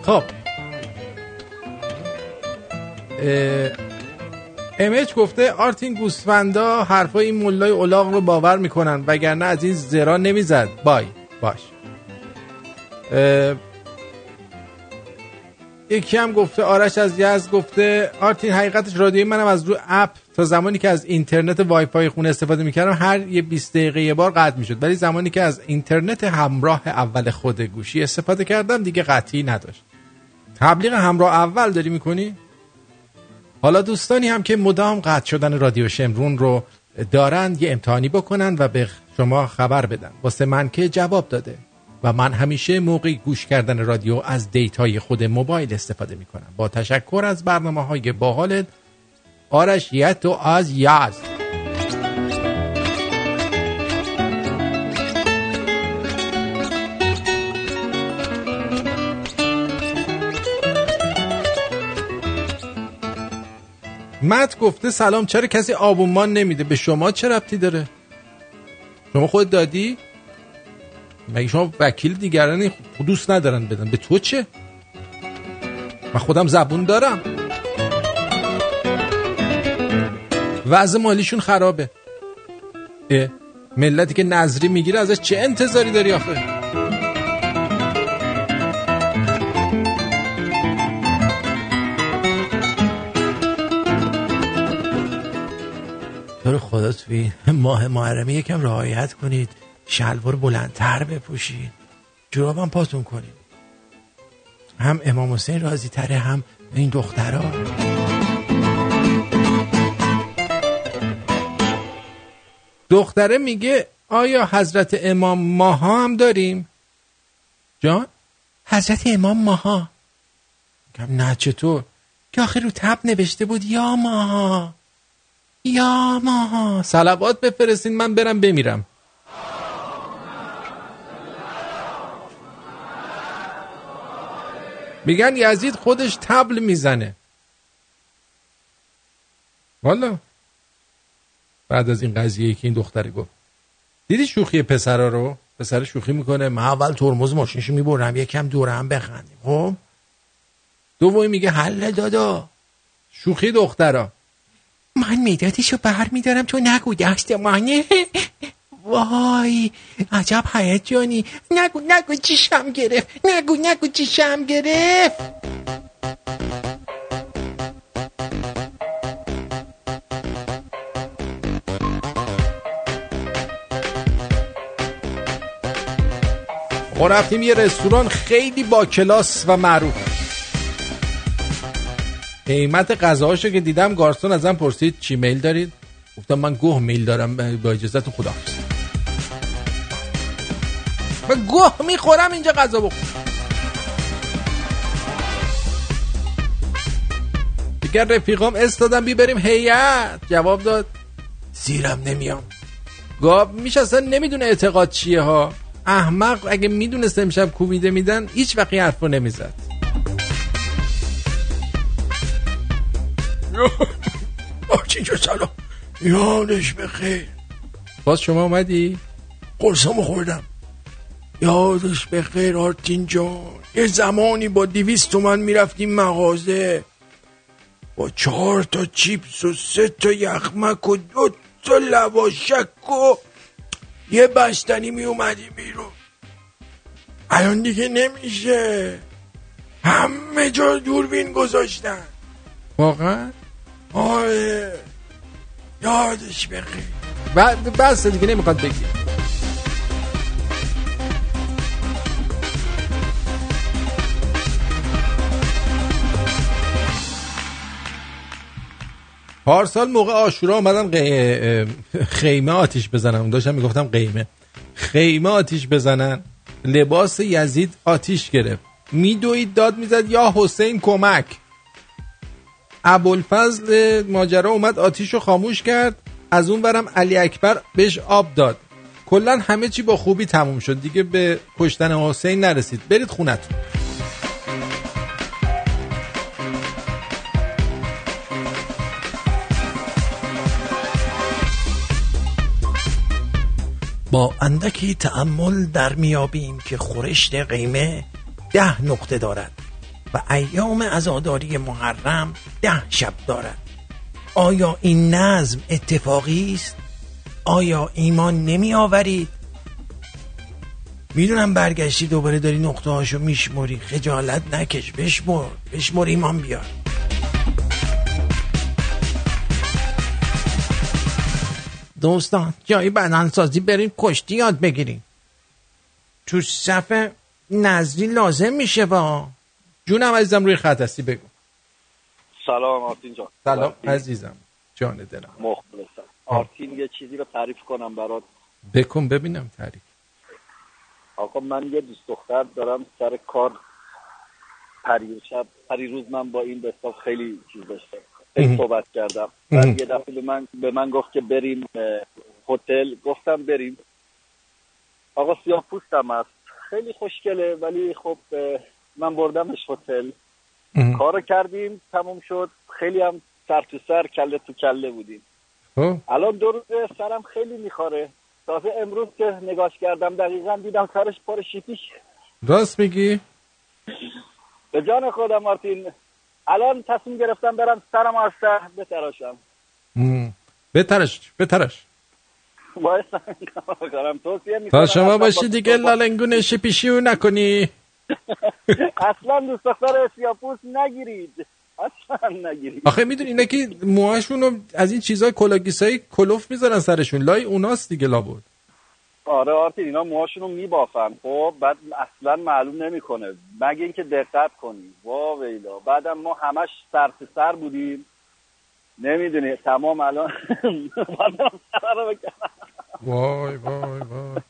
خب. امچ گفته آرتین گوسفندا حرفای این ملای اولاغ رو باور می‌کنن وگرنه از این زرا نمی‌زد. بای. باش. یکی هم گفته آرش از یزد گفته آرتین حقیقتش رادیوی منم از رو اپ تا زمانی که از اینترنت وای فای خونه استفاده می‌کردم هر یه 20 دقیقه یه بار قطع می‌شد. ولی زمانی که از اینترنت همراه اول خود گوشی استفاده کردم دیگه قطعی نداشت. تبلیغ همراه اول داری می‌کنی؟ حالا دوستانی هم که مدام قطع شدن رادیو شمرون رو دارند یه امتحانی بکنن و به شما خبر بدن. واسه من که جواب داده. و من همیشه موقع گوش کردن رادیو از دیتای خود موبایل استفاده می کنم با تشکر از برنامه های باحالت آرش یتو از یزد مت گفته سلام چرا کسی آبونمان نمیده؟ به شما چه ربطی داره؟ شما خود دادی؟ مگه شما وکیل دیگرانی دوست ندارن بدن؟ به تو چه؟ من خودم زبون دارم. وضع مالیشون خرابه. اه. ملتی که نظری می‌گیره ازش چه انتظاری داری آخه؟ رو خدا توی ماه محرمه یکم رعایت کنید. شلوار بلندتر بپوشید. جورابم پاتون کنید. هم امام حسین راضی تره هم این دخترها دختره میگه آیا حضرت امام ماها هم داریم؟ جان؟ حضرت امام ماها. نه چطور؟ که آخر رو تب نوشته بود یا ماها. یا ماها سلوات بفرستین من برم بمیرم. میگن یزید خودش تبل می‌زنه. والا. بعد از این قضیه که این دختره گفت. دیدی شوخی پسرا رو؟ پسر شوخی می‌کنه من اول ترمز ماشینشو می‌برم یکم دوره هم بخندیم خب؟ دومی میگه حل دادا. شوخی دخترا. من میدادیشو بر میدارم تو نگو دست مانه وای عجب جانی. نگو نگو چیشم گرفت. نگو نگو چیشم گرفت. ما رفتیم یه رستوران خیلی با کلاس و معروف. قیمت غذاهاشو که دیدم گارسون ازم پرسید چی میل دارید؟ گفتم من گوه میل دارم با اجازت خدا. و گوه می‌خورم اینجا غذا بخور دیگر رفیقام استادم بی بریم هیئت. جواب داد زیرم نمیام. گاب میشه اصلا نمی‌دونه اعتقاد چیه ها. احمق اگه می‌دونست امشب کوبیده میدن هیچ وقتی حرف رو نمی‌زد. آرچین جو سلام؟ یادش بخیر باز شما اومدی؟ قرصامو خوردم. یادش بخیر آرتین جان. یه زمانی با دیویست تومن می‌رفتیم مغازه. با چهار تا چیپس و سه تا یخمک و دو تا لواشک و یه بستنی می اومدیم بیرون. الان دیگه نمیشه. همه جا دوربین گذاشتن. واقعا؟ آره یادش بخیر. بعد بس دیگه نمی‌خواد بگی. پارسال موقع آشورا اومدم خیمه آتیش بزنم. داشتم می‌گفتم قیمه. خیمه آتیش بزنن. لباس یزید آتیش گرفت. میدوید داد می‌زد یا حسین کمک. ابوالفضل ماجرا اومد آتیش رو خاموش کرد از اون برم علی اکبر بهش آب داد. کلا همه چی با خوبی تموم شد. دیگه به کشتن حسین نرسید. برید خونتون. با اندکی تأمل در میابیم که خورشت قیمه ده نقطه دارد. و ایام ازاداری محرم ده شب دارد. آیا این نظم اتفاقی است؟ آیا ایمان نمی آورید؟ می‌دونم برگشتی دوباره داری نقطه هاشو میشموری. خجالت نکش بشمر بشمر ایمان بیار. دوستان جایی بدنسازی بریم کشتی یاد بگیریم. تو صف نزدی لازم میشه با. جونم عزیزم روی خط هستی بگو. سلام آرتین جان. سلام عزیزم. جان دلم. مخلصم. آرتین یه چیزی رو تعریف کنم برات. بکن ببینم تعریف. آقا من یه دوست دختر دارم سر کار پریشب پریروز من با این بستاف خیلی چیز داشتم خیلی. صحبت کردم. بعد یه دفعه به من به من گفت که بریم هتل. گفتم بریم. آقا سیاه پوستم است خیلی خوشگله ولی خب من بردمش هتل. کارو کردیم تموم شد. خیلی هم سر تو سر کله تو کله بودیم. خب. الان دو روزه سرم خیلی می‌خوره. تازه امروز که نگاش کردم دقیقا دیدم سرش پر شیپیش. راست میگی؟ به جان خودم مارتین. الان تصمیم گرفتم برم سرم از سر بتراشم. بترش بترش. توصیه تا شما باشی دیگه لالنگون شپیشیو نکنی. اصلا دوست دختر سیاپوس نگیرید. اصلا نگیرید. آخه می‌دونی اینا که موهاشون رو از این چیزای کلاگیسایی کلوف می‌ذارن سرشون. لای اوناست دیگه لابد. آره آرتین اینا موهاشونو میبافن. خب بعد اصلا معلوم نمی‌کنه. مگه اینکه دقت کنی. وا ویلا. بعدم ما همش سر سر بودیم. نمی‌دونی. تمام الان رو وای وای وای.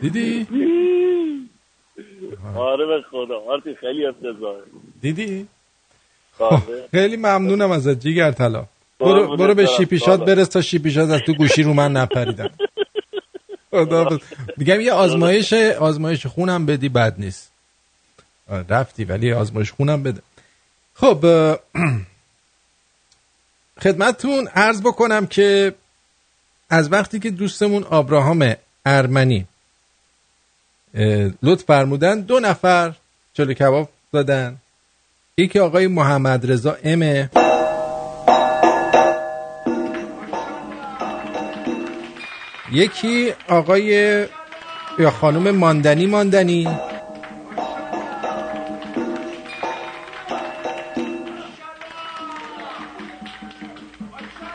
دیدی؟ آره به خدا آرتین خیلی افتضاحه دیدی. خیلی ممنونم ازت جیگر طلا برو برو به. شیپیشات. برس تا شیپیشات از تو گوشی رو من خداحافظ. میگم یه آزمایش آزمایش خونم بدی بد نیست رفتی ولی آزمایش خونم بده خب خدمتتون عرض بکنم که از وقتی که دوستمون آبراهام ارمنی لطف فرمودن. دو نفر چلو کباب دادن. یکی آقای محمد رضا امه یکی آقای یا خانم ماندنی ماندنی.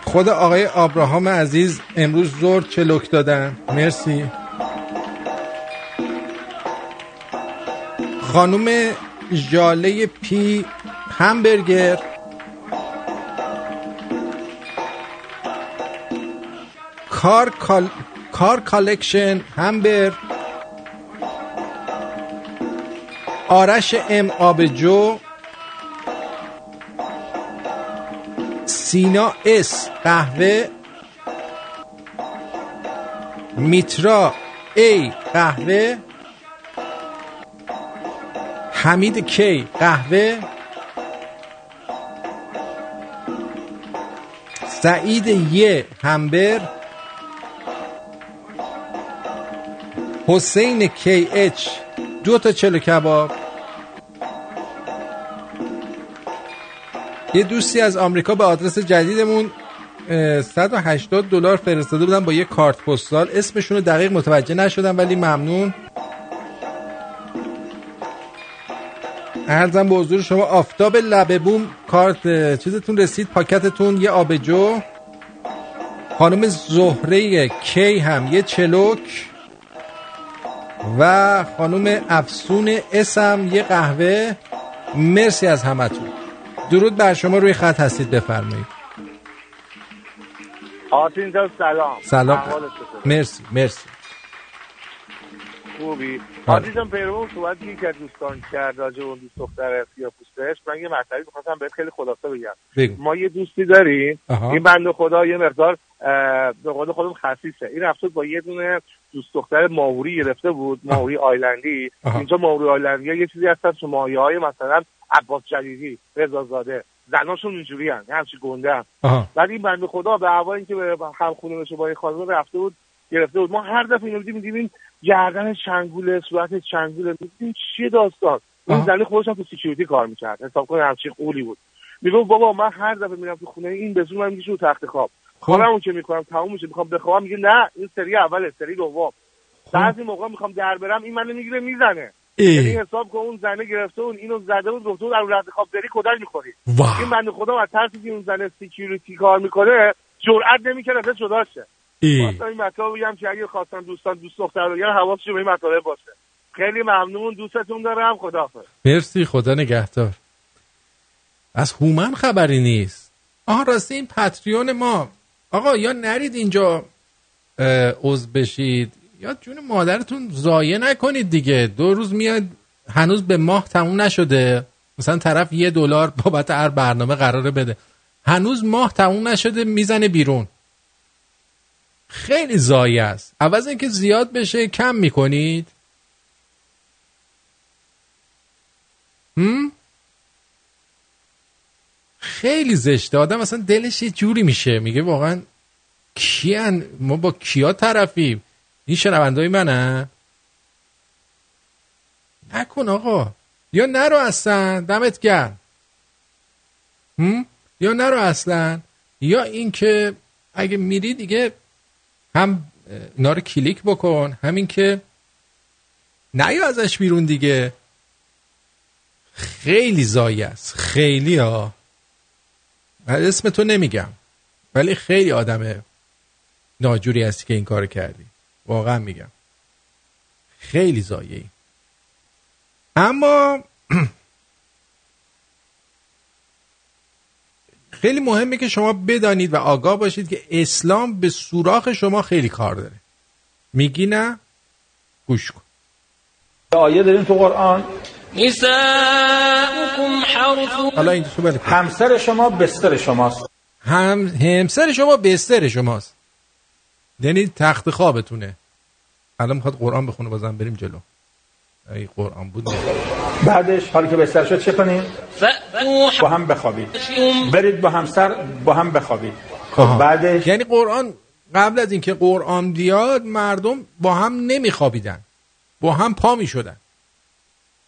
خود آقای آبراهام عزیز امروز زور چلوک دادن. مرسی. خانم ژاله پی همبرگر. کار کال... کار کالکشن همبر. آرش ام آبجو. سینا اس قهوه. میترا ای قهوه. حمید کی؟ قهوه؟ سعید یه همبر؟ حسین کی اچ دو تا چلو کباب. یه دوستی از آمریکا به آدرس جدیدمون اه، 180 دلار فرستاده بودن با یه کارت پستال. اسمشون رو دقیق متوجه نشدم ولی ممنون. ارزم به حضور شما آفتاب لبه بوم کارت چیزتون رسید پاکتتون یه آبجو. خانم زهره کی هم یه چلوک. و خانم افسون اسم یه قهوه. مرسی از همتون. درود بر شما روی خط هستید بفرمایید. آرتین جان سلام. سلام؟ مرسی مرسی. خوبی؟ آره. جان پیرو صحبت که از دوستان کرد راجع اون دوست دختر سیاپوستش من یه مطلبی می‌خواستم بهت خیلی خلاصه بگم بگو. ما یه دوستی داریم. این بنده خدا یه مقدار به قول خودم خسیسه این رفته بود با یه دونه دوست دختر ماوری گرفته بود ماوری آیلندی. اینجا ماوری آیلندی یه چیزی هستن که ماهی های مثلا عباس جلیلی رضا زاده زناشون اینجوری هم همچی گنده هم. آها بعد این بنده خدا به هوای اینکه به هم خونه بشه با این خانم رفته بود گرفته بود. ما هر دفعه اینو دیدیم دیدیم گردن چنگوله صورت چنگوله میدیم چیه داستان؟ اون زنی خودش هم تو سکیوریتی کار می‌کرد. حساب کن همچین قولی بود. می‌گفت بابا من هر دفعه میرم تو خونه این به زور من میگه رو تخت خواب. کارمون که می‌کنم تموم میشه. می‌خوام بخوابم میگه نه این سری اوله سری دوم. بعضی موقع می‌خوام در برم این منو می‌گیره می‌زنه. ای. یعنی حساب کن اون زنه گرفته اون اینو زده بود گفته در رد خواب بری کتک می‌خوری. این بنده خدا از ترسی که اون زنه security کار می‌کنه جرئت نمی‌کنه ازش جدا شه. واسه این مطلب بگم که اگه خواستن دوستان دوست دختر بگن حواسشون به این مطالب باشه. خیلی ممنون دوستتون دارم. خداحافظ. مرسی خدا نگهدار. از هومن خبری نیست. آها راستی این پتریون ما. آقا یا نرید اینجا عضو بشید یا جون مادرتون ضایع نکنید دیگه. دو روز میاد هنوز به ماه تموم نشده. مثلا طرف یه دلار بابت هر برنامه قراره بده. هنوز ماه تموم نشده می‌زنه بیرون. خیلی ضایع است. عوض اینکه زیاد بشه کم می‌کنید. هم؟ خیلی زشته. آدم اصلا دلش یه جوری میشه. میگه واقعا کیان؟ ما با کیا طرفیم؟ این شنوندهای منه. نکن آقا. یا نرو اصلا. دمت گرم؟ یا نرو اصلا. یا اینکه اگه میری دیگه هم اینا رو کلیک بکن. همین که نیا ازش بیرون دیگه. خیلی زایی است. خیلی ها. من اسم تو نمیگم. ولی خیلی آدم ناجوری هستی که این کار کردی. واقعا میگم. خیلی زایه اما خیلی مهمه که شما بدانید و آگاه باشید که اسلام به سوراخ شما خیلی کار داره. میگی نه؟ گوش کن. آیه داریم تو قرآن. حرث. حالا این تو بله. همسر شما بستر شماست. هم همسر شما بستر شماست. یعنی تخت خوابتونه. الان می‌خواد قرآن بخونه بازم بریم جلو. ای قرآن بود بعدش حالی که بستر شد چه کنیم؟ با هم بخوابید برید با همسر با هم بخوابید آها. بعدش یعنی قرآن قبل از اینکه قرآن بیاد مردم با هم نمیخوابیدن. با هم پا می‌شدن.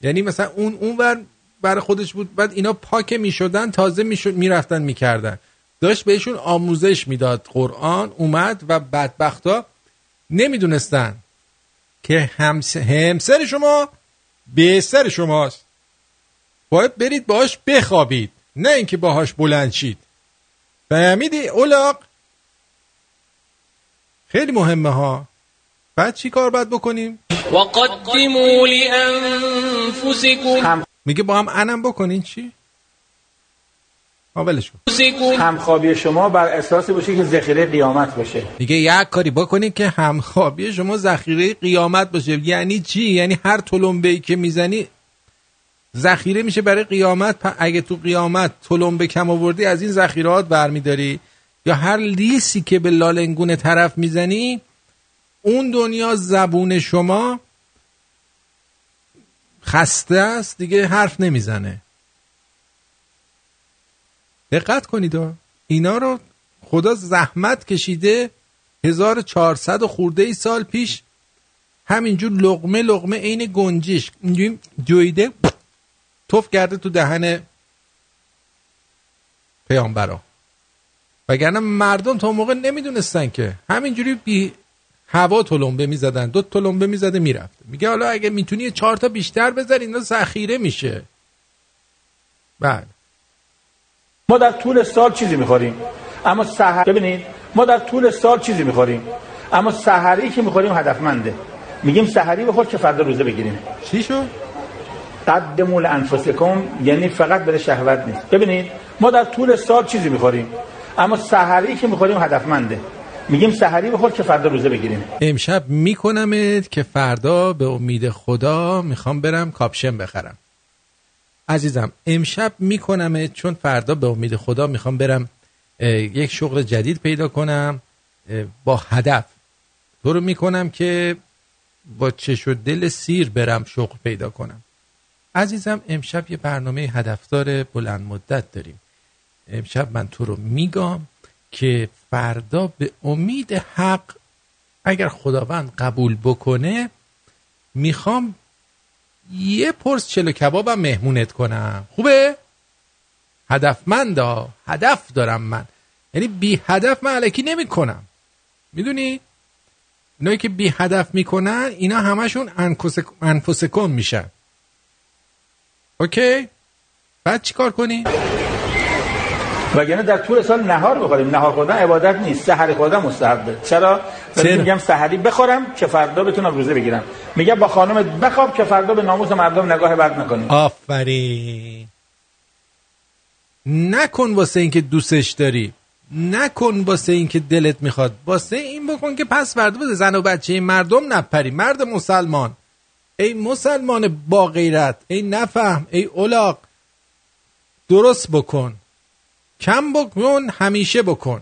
یعنی مثلا اون اونور برای خودش بود بعد اینا پاک می‌شدن تازه می‌شد می‌رفتن می‌کردن. داشت بهشون آموزش می‌داد قرآن اومد و بدبختا نمی‌دونستن که همس... همسر شما بستر شماست. باید برید باهاش بخوابید نه اینکه باهاش بلند شید. فهمیدی اولاق؟ خیلی مهمه ها. بعد چی کار باید بکنیم؟ وقدموا لأنفسكم. میگه با هم انم بکنین چی؟ کن. همخوابی شما بر اساسی باشه که ذخیره قیامت باشه. میگه یک کاری بکنید که همخوابی شما ذخیره قیامت باشه. یعنی چی؟ یعنی هر تلمبه ای که می‌زنی ذخیره میشه برای قیامت. اگه تو قیامت تلمبه کم آوردی از این ذخیرات برمیداری. یا هر لیسی که به لالنگون طرف می‌زنی اون دنیا زبون شما خسته است دیگه حرف نمی‌زنه. دقت کنید. اینا رو خدا زحمت کشیده 1400 و خورده ای سال پیش همینجور لغمه لغمه عین گنجش. اینجوری جویده توف کرده تو دهن پیامبرا. وگرنه مردم تا موقع نمی‌دونستن که. همینجوری بی هوا تلمبه می‌زدن. دو تلمبه می‌زده می‌رفت. میگه حالا اگه می‌تونی چهار تا بیشتر بذار اینا ذخیره میشه. بله. ما در طول سال چیزی می‌خوریم. اما سحر ببینید ما در طول سال چیزی می‌خوریم. اما سحری که می‌خوریم هدفمنده. میگیم سحری بخور که فردا روزه بگیریم. چی شد؟ قدموا لانفسکم یعنی فقط برای شهوت نیست. ببینید ما در طول سال چیزی می‌خوریم. اما سحری که می‌خوریم هدفمنده. میگیم سحری بخور که فردا روزه بگیریم. امشب میکنمت که فردا به امید خدا می‌خوام برم کاپشن بخرم. عزیزم امشب میکنمت چون فردا به امید خدا می‌خوام برم یک شغل جدید پیدا کنم با هدف. تو رو می‌کنم که با چش و دل سیر برم شغل پیدا کنم. عزیزم امشب یه برنامه هدفدار بلند مدت داریم. امشب من تو رو میگم که فردا به امید حق اگر خداوند قبول بکنه می‌خوام یه پرس چلو کبابم مهمونت کنم. خوبه؟ هدفمندا. هدف دارم من. یعنی بی هدف من علکی نمی کنم می‌دونی؟ اینایی که بی هدف می‌کنن اینا همشون انفس- انفسکن میشن. اوکی؟ بعد چیکار کنی؟ وگرنه در طول سال نهار بخوریم نهار خوردن عبادت نیست. سحری خوردن مستحبه؟ چرا؟ میگم سحری بخورم که فردا بتونم روزه بگیرم. میگم با خانم بخواب که فردا به ناموس مردم نگاه بد نکنی. آفرین. نکن واسه اینکه دوستش داری. نکن واسه اینکه دلت می‌خواد. واسه این بکن که پس فردا بده. زن و بچه مردم نپری. مرد مسلمان. ای مسلمان با غیرت. ای نفهم. ای اولاق درست بکن. کم بکن. همیشه بکن.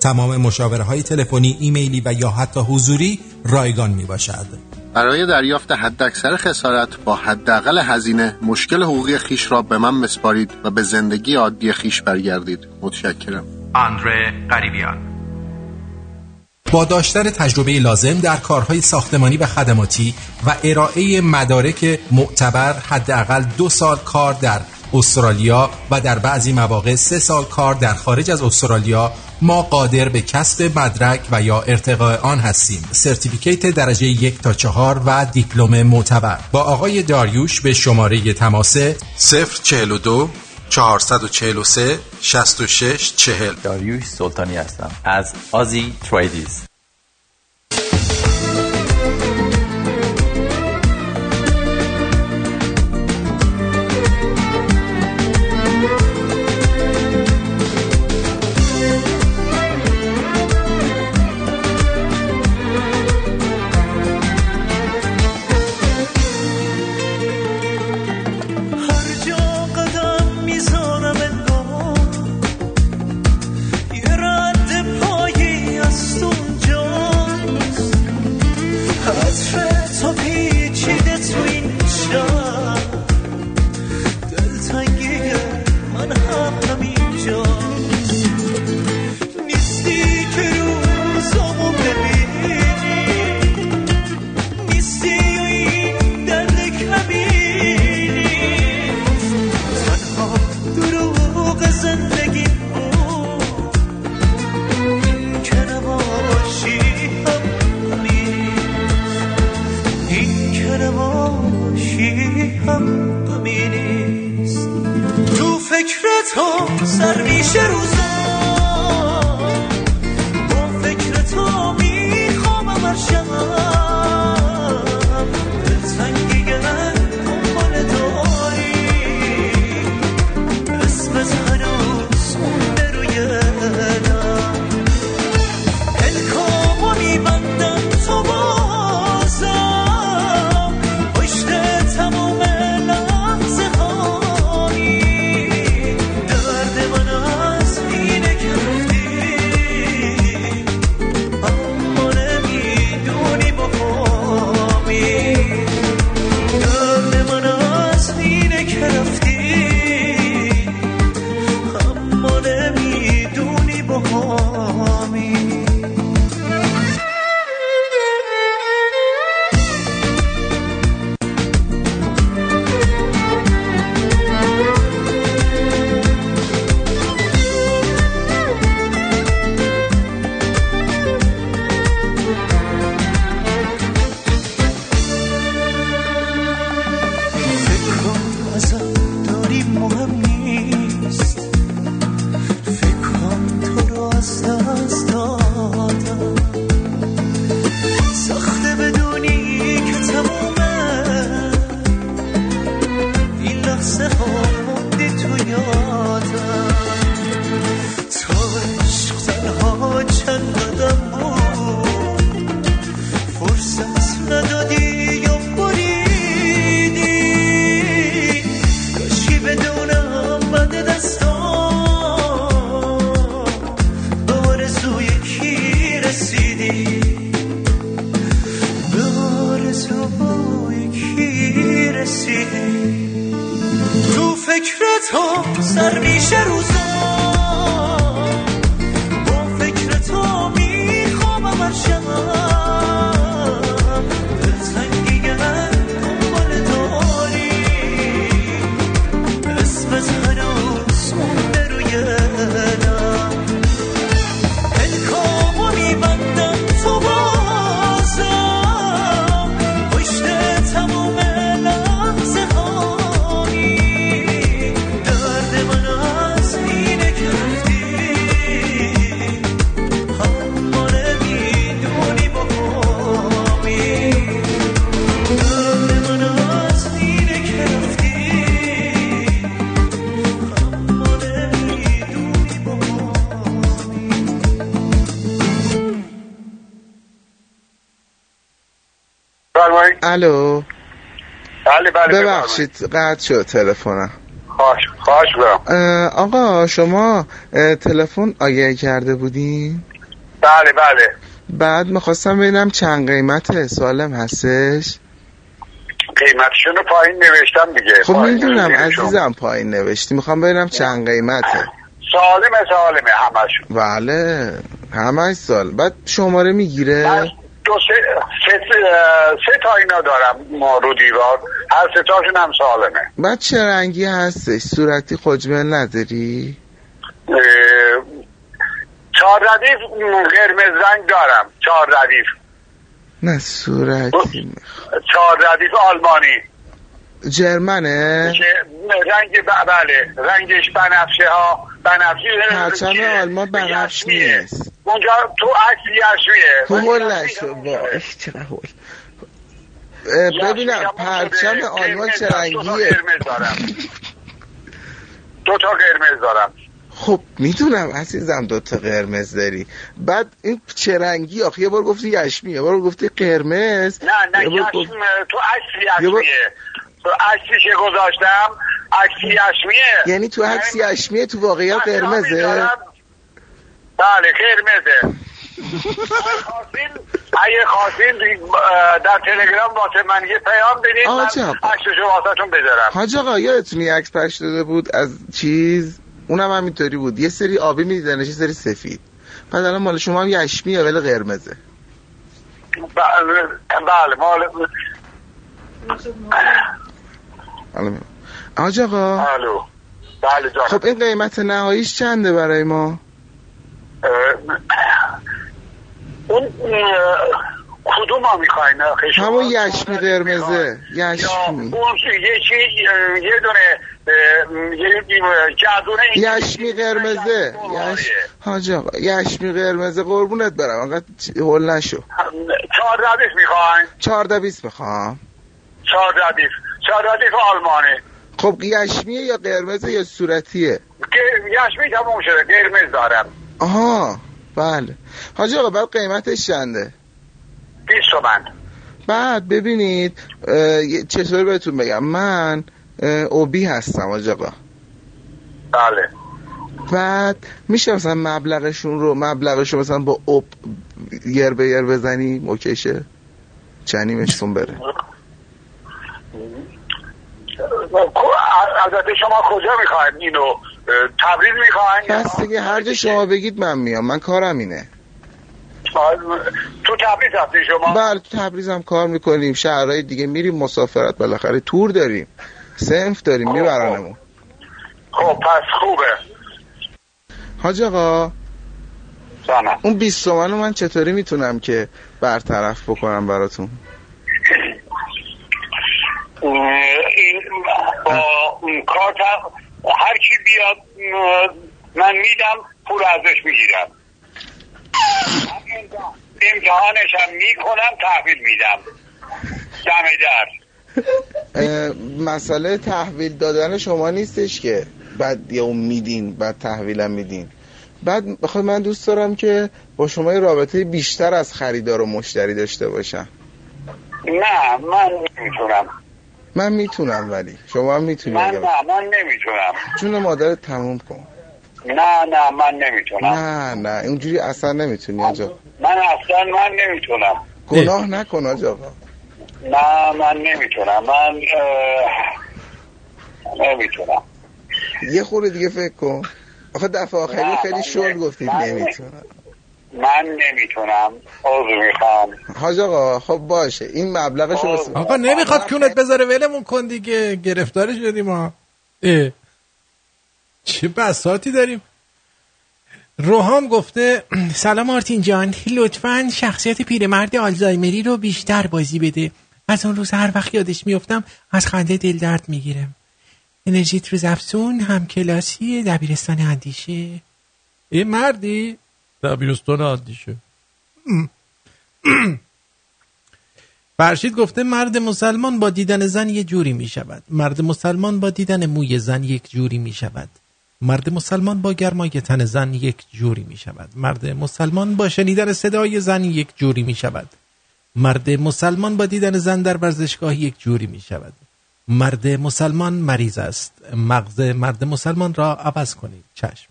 تمام مشاوره های تلفنی، ایمیلی و یا حتی حضوری رایگان می باشد. برای دریافت حداکثر خسارت با حداقل هزینه مشکل حقوقی خیش را به من بسپارید و به زندگی عادی خیش برگردید. متشکرم. آندره قریبیان. با داشتن تجربه لازم در کارهای ساختمانی و خدماتی و ارائه مدارک معتبر حداقل دو سال کار در استرالیا و در بعضی مواقع سه سال کار در خارج از استرالیا ما قادر به کسب مدرک و یا ارتقاء آن هستیم. سرتیفیکیت درجه یک تا چهار و دیپلم معتبر. با آقای داریوش به شماره تماس 042 443 66 40 داریوش سلطانی هستم. از آزی تریدیز. ببخشید قطع شد تلفنم. خواهش خواهش آقا شما تلفن آگهی کرده بودین؟ بله بله. بعد می‌خواستم ببینم چند قیمت سالم هستش. قیمتشون رو پایین نوشتم دیگه. خب می‌دونم. عزیزم پایین نوشتی. می‌خوام ببینم چند قیمته. سالمه سالمه همشون بله همه سال بعد شماره می‌گیره؟ دو سه سه, سه تا اینا دارم ما رو دیوار. هر سه تاشون هم سالمه. بعد چه رنگی هستش؟ صورتی خجمل نداری؟ چهار ردیف قرمز رنگ دارم. چهار ردیف. نه صورتی چهار ردیف آلمانی. جرمنه؟ رنگ بله رنگش بنفشه ها بنفشی پرچم آلمان بنفش. نیست. اونجا تو عکس یشمیه. تو هل نشو وای چقدر هل اه، ببینم پرچم آلمان چه دو تا رنگیه دو تا قرمز دارم. خب می‌دونم عزیزم دوتا قرمز داری. بعد این چه رنگی آخه یه بار گفتی یشمی یه بار گفتی قرمز. نه نه یشم گفت- تو بار- یشمیه. تو عکسی که گذاشتم عکس یشمیه. یعنی تو عکس یشمیه تو واقعیت قرمزه. بله قرمزه. اگه خواستین در تلگرام واسه من یه پیام بدید من. عکسشو واسهتون بذارم. حاج آقا یادتونی عکس پخش داده بود از چیز؟ اونم همینطوری بود. یه سری آبی میدیدنش یه سری سفید. بعد الان مال شما هم یشمیه ولی قرمزه. بله بله مال. حاج آقا. الو. بله خب این قیمت نهاییش چنده برای ما؟ اون کدوم ها می‌خواین؟ همون یشمی قرمزه. یشمی. اون یه دونه یه جادونه یشمی قرمزه. یش... حاج آقا یشمی قرمزه. قربونت برم. انقدر هول نشو. چهار ردیف می‌خواین چهارده بیست می‌خوام. چهار ردیف چهار ردیف آلمانی خب یشمیه یا قرمزه یا صورتیه؟ یشمی تموم شده. قرمز دارم. آها. بله. حاج آقا بعد قیمتش چنده؟ 20 تومن بعد ببینید چطور بهتون بگم؟ من اوبی هستم حاج آقا. بله. بعد میشه مثلا مبلغشون رو مبلغشون مثلا با اوب یر به یر بزنی اوکیشه چنیمشون بره. البته شما کجا می‌خواین اینو تبریز می‌خواین. بس دیگه هر جا شما بگید من میام. من کارم اینه. تو تبریز هستی شما. بله تو تبریز هم کار می‌کنیم. شهرهای دیگه میریم مسافرت. بالاخره تور داریم. سنف داریم. میبرنمون. خب پس خوبه. حاج آقا جانم اون 20 تومن من چطوری می‌تونم که برطرف بکنم براتون؟ این با اون کارتم هر کی بیاد من میدم پول ازش می‌گیرم. امتحانش هم می‌کنم تحویل میدم. دم در مسئله تحویل دادن شما نیستش که. بعد اون میدین بعد تحویلم میدین. بعد بخوای من دوست دارم که با شما رابطه بیشتر از خریدار و مشتری داشته باشم. نه من نمی‌تونم. من می‌تونم ولی شما هم می‌تونی من نه من نمی‌تونم. جون مادرت تموم کن. نه نه من نمی‌تونم. نه نه اونجوری اصلا نمی‌تونی آجا. من اصلا من نمی‌تونم. گناه نکن آجا. نه من نمی‌تونم. من اه، نمی‌تونم. یه خورده دیگه فکر کن. آخه دفعه آخری خیلی شل نه. گفتید نمی‌تونم. من نمی‌تونم. عضو می‌خوام. حاج آقا خب باشه. این مبلغش رو بس- آقا نمی‌خواد کونت بذاره. ولمون کن دیگه. گرفتار شدیم ما اه. چه بساتی داریم. روحام گفته سلام آرتین جان. لطفا شخصیت پیرمرد آلزایمری رو بیشتر بازی بده. از اون روز هر وقت یادش میفتم از خنده دل درد می‌گیرم. انرژیت روز افزون هم کلاسی دبیرستان اندیشه. این مردی؟ دبیرستان اندیشه فرشید گفته مرد مسلمان با دیدن زن یه جوری می شود. مرد مسلمان با دیدن موی زن یک جوری می شود. مرد مسلمان با گرمای تن زن یک جوری می شود. مرد مسلمان با شنیدن صدای زن یک جوری می شود. مرد مسلمان با دیدن زن در ورزشگاه یک جوری می شود. مرد مسلمان مریض است. مغز مرد مسلمان را عوض کنید. چشم.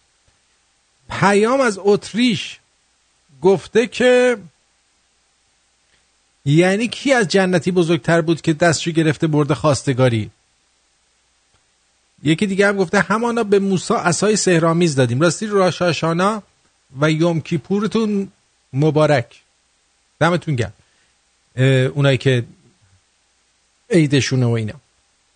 پیام از اتریش گفته که یعنی کی از جنتی بزرگتر بود که دستشو گرفته برده خواستگاری؟ یکی دیگه هم گفته همانا به موسی عصای سهرامیز دادیم. راستی راشاشانا و یوم کیپورتون مبارک. دمتون گرم. اونایی که عیدشونه و اینا.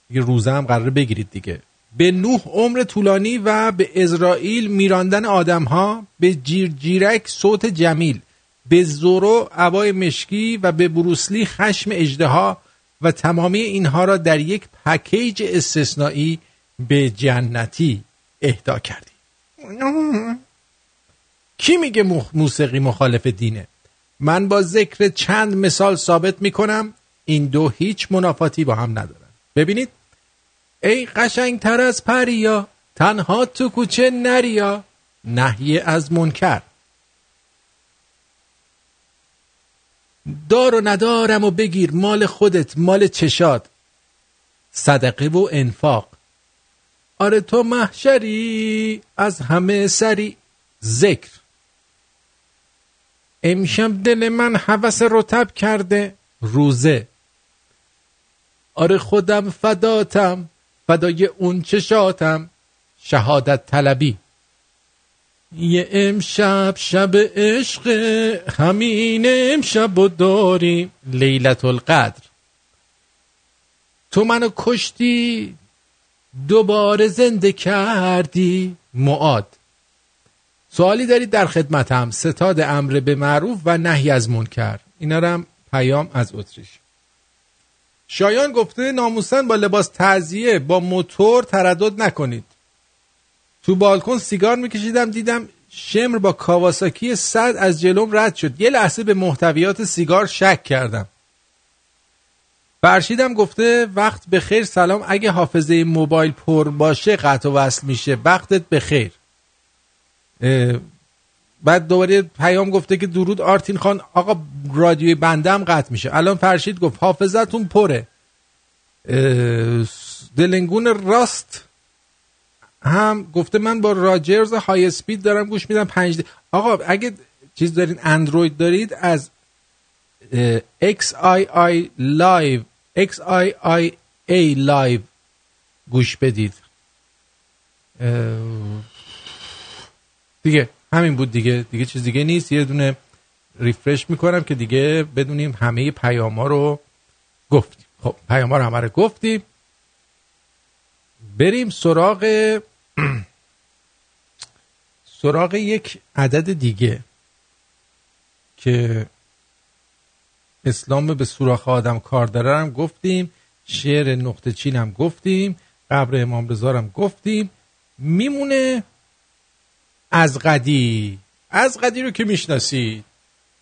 دیگه روزه هم قراره بگیرید دیگه. به نوح عمر طولانی و به اسرائیل میراندن آدم ها به جیر جیرک صوت جمیل به زورو عبای مشکی و به بروسلی خشم اجدها و تمامی اینها را در یک پکیج استثنایی به جنتی اهدا کردی کی میگه موسیقی مخالف دینه؟ من با ذکر چند مثال ثابت می‌کنم. این دو هیچ منافاتی با هم ندارن. ببینید ای قشنگتر از پریا تنها تو کوچه نریا نهی از منکر. دار و ندارم و بگیر مال خودت مال چشاد. صدقه و انفاق. آره تو محشری از همه سری ذکر. امشب دل من حوس رتب کرده روزه. آره خودم فداتم فدای اون چشاتم شهادت طلبی. یه امشب شب عشق همین امشب و داریم. لیلت القدر. تو منو کشتی دوباره زنده کردی؟ معاد. سوالی دارید در خدمتم. ستاد امر به معروف و نهی از منکر. اینا هم پیام از اتریش. شایان گفته ناموسن با لباس تعذیه با موتور تردد نکنید. تو بالکن سیگار میکشیدم دیدم شمر با کاواساکی صد از جلوم رد شد. یه لحظه به محتویات سیگار شک کردم. فرشیدم گفته وقت به خیر سلام. اگه حافظه موبایل پر باشه قطع وصل میشه. وقتت به خیر. بعد دوباره پیام گفته که درود آرتین خان آقا رادیوی بنده هم قطع میشه. الان فرشید گفت حافظتون پره. دلنگون راست هم گفته من با راجرز های اسپید دارم گوش میدم پنج د... آقا اگه چیز دارین اندروید دارید از XII Live XIIA Live گوش بدید. دیگه. همین بود دیگه. دیگه چیز دیگه نیست. یه دونه ریفرش می‌کنم که دیگه بدونیم همه پیام ها رو گفتیم. خب پیام ها رو همه رو گفتیم. بریم سراغ سراغ یک عدد دیگه که اسلام به سوراخ آدم کار داره هم گفتیم. شعر نقطه چین هم گفتیم. قبر امام رضا هم گفتیم. میمونه از قدی. از قدی رو که می‌شناسید.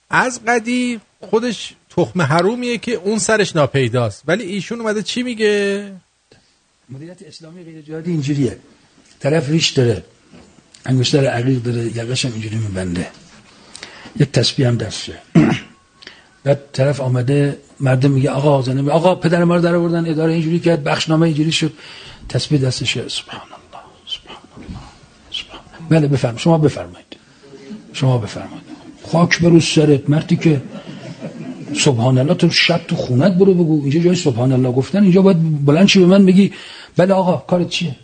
از قدی خودش تخم حرومیه که اون سرش ناپیداست. ولی ایشون اومده چی میگه؟ مدیریت اسلامی غیر جهادی اینجوریه. طرف ریش داره انگشتر عقیق داره یقش هم اینجوری میبنده. یک تسبیح هم دستشه بعد طرف آمده مردم میگه آقا زنه آقا پدر ما رو در آوردن اداره اینجوری کرد بخشنامه اینجوری شد. تسبیح دستشه سبحان الله سبحان الله. بله بفرم شما بفرمایید. شما بفرمایید. خاک برو سرت مردی که سبحان الله تو شب تو خونت برو بگو. اینجا جای سبحان الله گفتن اینجا باید بلند چی به من بگی. بله آقا کارت چیه؟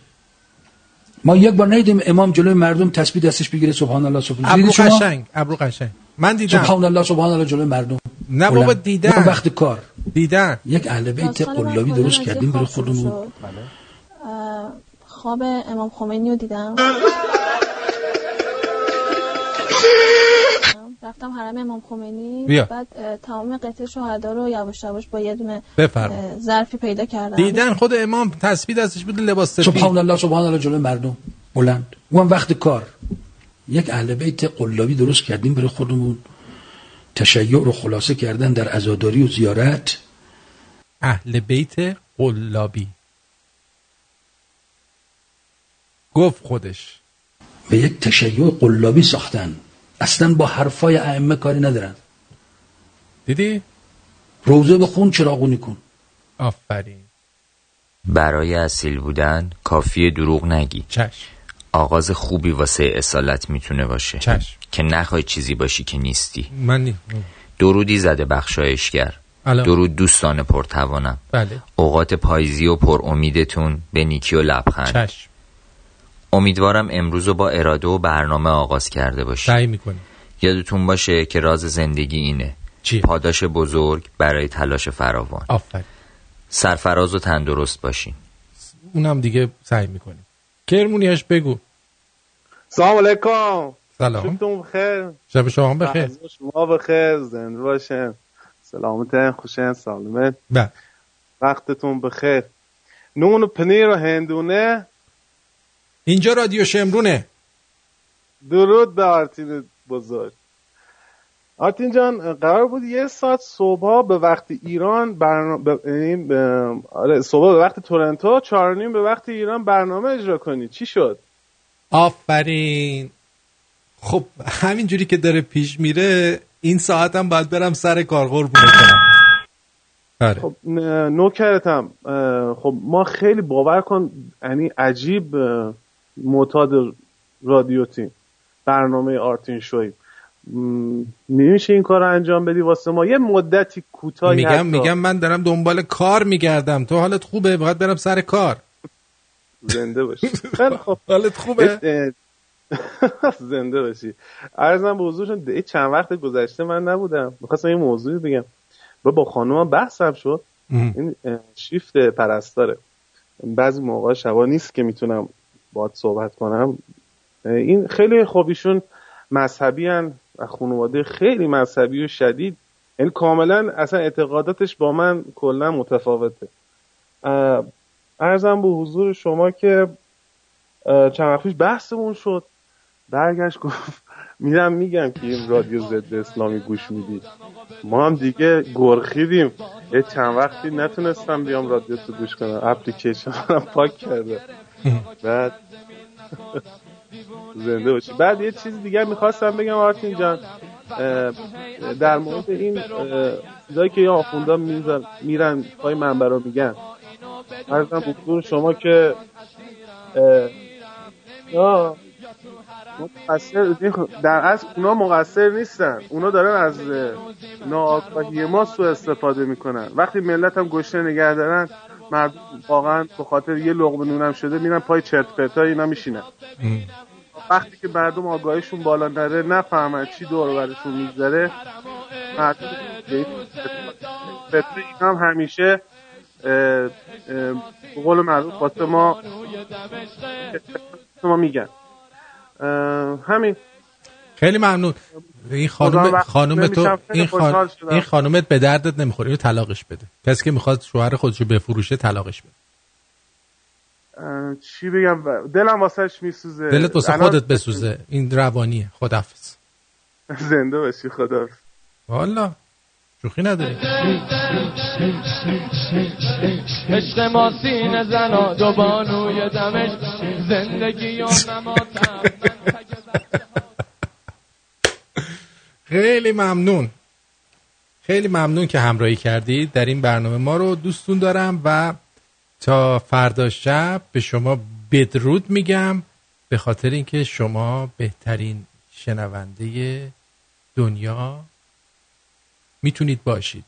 ما یک بار ندیدیم امام جلوی مردم تسبیح دستش بگیره سبحان الله سبحان الله ابرو؟ قشنگ ابرو قشنگ. من دیدم. سبحان الله سبحان الله جلوی مردم. نه بابا. دیدم. وقت کار. دیدن یک اهل بیت قلابی درست کردیم برای خودمون. خواب امام خمینی رو دیدم. رفتم حرم امام خمینی. بیا. بعد تمام قطع شهدا رو یواش یواش با یه دونه ظرفی پیدا کردم. دیدن خود امام تسبیح دستش بود لباس سفید. سبحان الله سبحان الله جلوی مردم. بلند. اون وقت کار. یک اهل بیت قلابی درست کردیم برای خودمون. تشیع رو خلاصه کردن در عزاداری و زیارت. اهل بیت قلابی. گفت خودش. به یک تشیع قلابی ساختن. اصلا با حرفای ائمه کاری ندارن. دیدی؟ روزه بخون چراغونی کن. آفرین. برای اصیل بودن کافی دروغ نگی. چشم. آغاز خوبی واسه اصالت می‌تونه باشه. چشم. که نخوای چیزی باشی که نیستی. من نی... درودی زده بخشایشگر. درود دوستان پرتوانم. بله. اوقات پاییزی و پر امیدتون به نیکی و لبخند. چشم. امیدوارم امروز رو با اراده و برنامه آغاز کرده باشی. سعی می‌کنی یادتون باشه که راز زندگی اینه. چیه؟ پاداش بزرگ برای تلاش فراوان. آفرین. سرفراز و تندرست باشین. اونم دیگه سعی می‌کنی کرمونیاش بگو. سلام علیکم. سلام. شبتون بخیر. شب شما بخیر. شما بخیر. زنده باشین. سلامت خوشین سالمت بله. وقتتون بخیر. نون و پنیر و هندونه. اینجا رادیو شمرونه. درود به آرتین بزرگ. آرتین جان قرار بود یه ساعت صبح به وقت ایران برنامه به... یعنی آره صبح به وقت تورنتو چهار نیم به وقت ایران برنامه اجرا کنی. چی شد؟ آفرین. خب همینجوری که داره پیش میره این ساعت هم باید برم سر کار قربونه کنم آره. خب نوکرتم. خب ما خیلی باور کن یعنی عجیب معتاد رادیو تیم برنامه آرتین شوی نمیشه این کار رو انجام بدی واسه ما؟ یه مدتی کوتاهی میگم حتی. میگم من دارم دنبال کار میگردم. تو حالت خوبه؟ باید برم سر کار. زنده باشی. خیلی خب حالت خوبه؟ زنده باشی. عرضم به حضورشون چند وقت گذشته من نبودم. می‌خواستم یه موضوعی بگم. و با خانومم بحثم شد. این شیفت پرستاره. بعضی موقع شبا نیست که می‌تونم باید صحبت کنم. این خیلی خوب ایشون مذهبی هن و خانواده خیلی مذهبی و شدید. یعنی کاملا اصلا اعتقاداتش با من کلا متفاوته. ارزم به حضور شما که چند وقت پیش بحثمون شد. برگشت گفت میرم میگم که این رادیو ضد اسلامی گوش میدی. ما هم دیگه گرخیدیم. یه چند وقتی نتونستم بیام رادیو تو گوش کنم. اپلیکیشن پاک کرده. بعد زنده باشی. بعد یه چیز دیگه می‌خواستم بگم آرتین جان. در مورد این چیزایی که یه آخوندا میزن میرن پای منبر رو میگن. ارزم حضور شما که یا مقصر در اصل اونا مقصر نیستن. اونا دارن از اه، ناآگاهی ما سوء استفاده می‌کنن. وقتی ملت هم گشنه نگه دارن مردم واقعا به خاطر یه لقمه نونم شده میرن پای چرت پرتای اینا میشینن. وقتی که مردم آگاهیشون بالا نره نفهمن چی دور و برشون میگذره. مردم این اینا هم همیشه به قول معروف واسه ما ما میگن. همین. خیلی ممنون. این خانم وقت خانم تو این, خان... این خانومت به دردت نمی‌خوره. اینو طلاقش بده. کسی که می‌خواد شوهر خودشو بفروشه طلاقش بده. چی بگم؟ دلم واسهش میسوزه. دلت واسه الان خودت بسوزه. این روانیه. خدافظ زنده باشی خدا والا. شوخی نداری. عشق ما سینه زنا دو بانوی دمش. زندگی و نماتم خیلی ممنون. خیلی ممنون که همراهی کردید. در این برنامه ما رو دوستون دارم و تا فردا شب به شما بدرود میگم به خاطر اینکه شما بهترین شنونده دنیا می‌تونید باشید.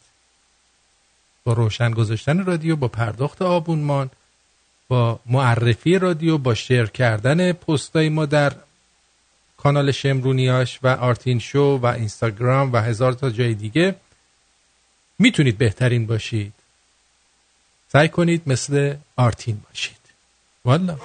با روشن گذاشتن رادیو با پرداخت آبونمان با معرفی رادیو با شیر کردن پستای ما در کانال شمرونیاش و آرتین شو و اینستاگرام و هزار تا جای دیگه. می‌تونید بهترین باشید. سعی کنید مثل آرتین باشید. والا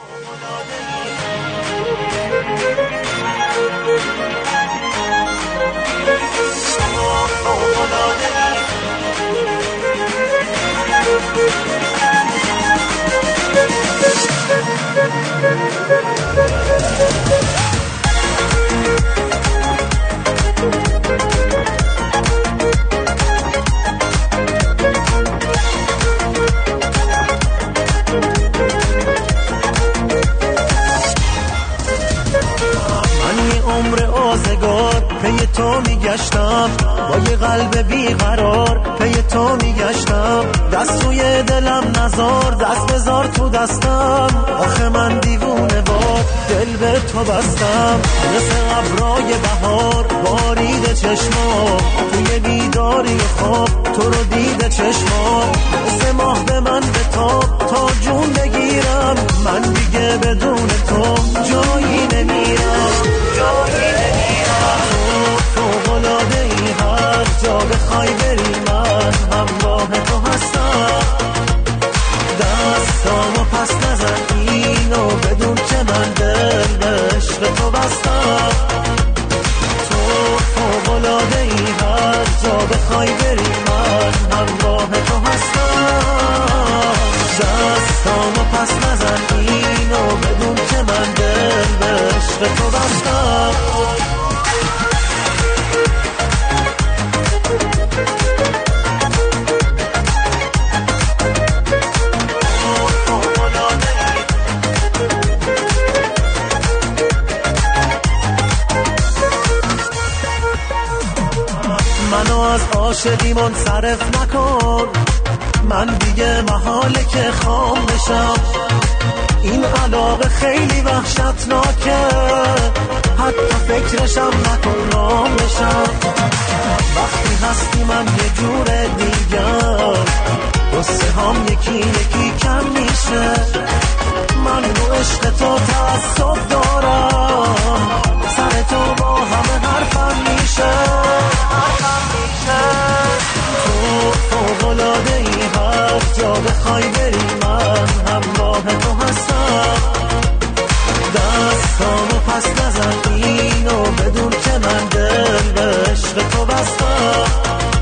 عمر آزگار پی تو میگشتم. با یه قلب بیقرار پی تو میگشتم. دست روی دلم نزار دست بزار تو دستم. آخه من دیوونه باد دل به تو بستم. مثل ابرای بهار بارید چشما توی بیداری خواب تو رو دید چشما مثل ماه به من به تاب تا جون بگیرم من دیگه بدون تو جایی نمیرم. جایی نمیرم. تو فوقلاده ای هر جا بخوای بری من. همراه تو هستم. دستامو پس نزن. اینو بدون که من دل به تو بستم. تو فوقلاده ای هر جا بخوای بری من. همراه تو هستم. دستامو که من دل به تو بستم. منو از عاشقی منصرف نکن. من دیگه محاله که خام بشم این علاقه خیلی وحشتناکه. حتی فکرشم نکن رام بشم. وقتی هستی من یه جور دیگر قصه هم یکی یکی کم میشه. من رو عشق تو تعصب دارم. سر تو با همه حرفم میشه. تو فوقلاده ای هر جا بخوای بری من هم با تو هستم. دستامو پس نزن اینو بدون که من دل به عشق تو بستم.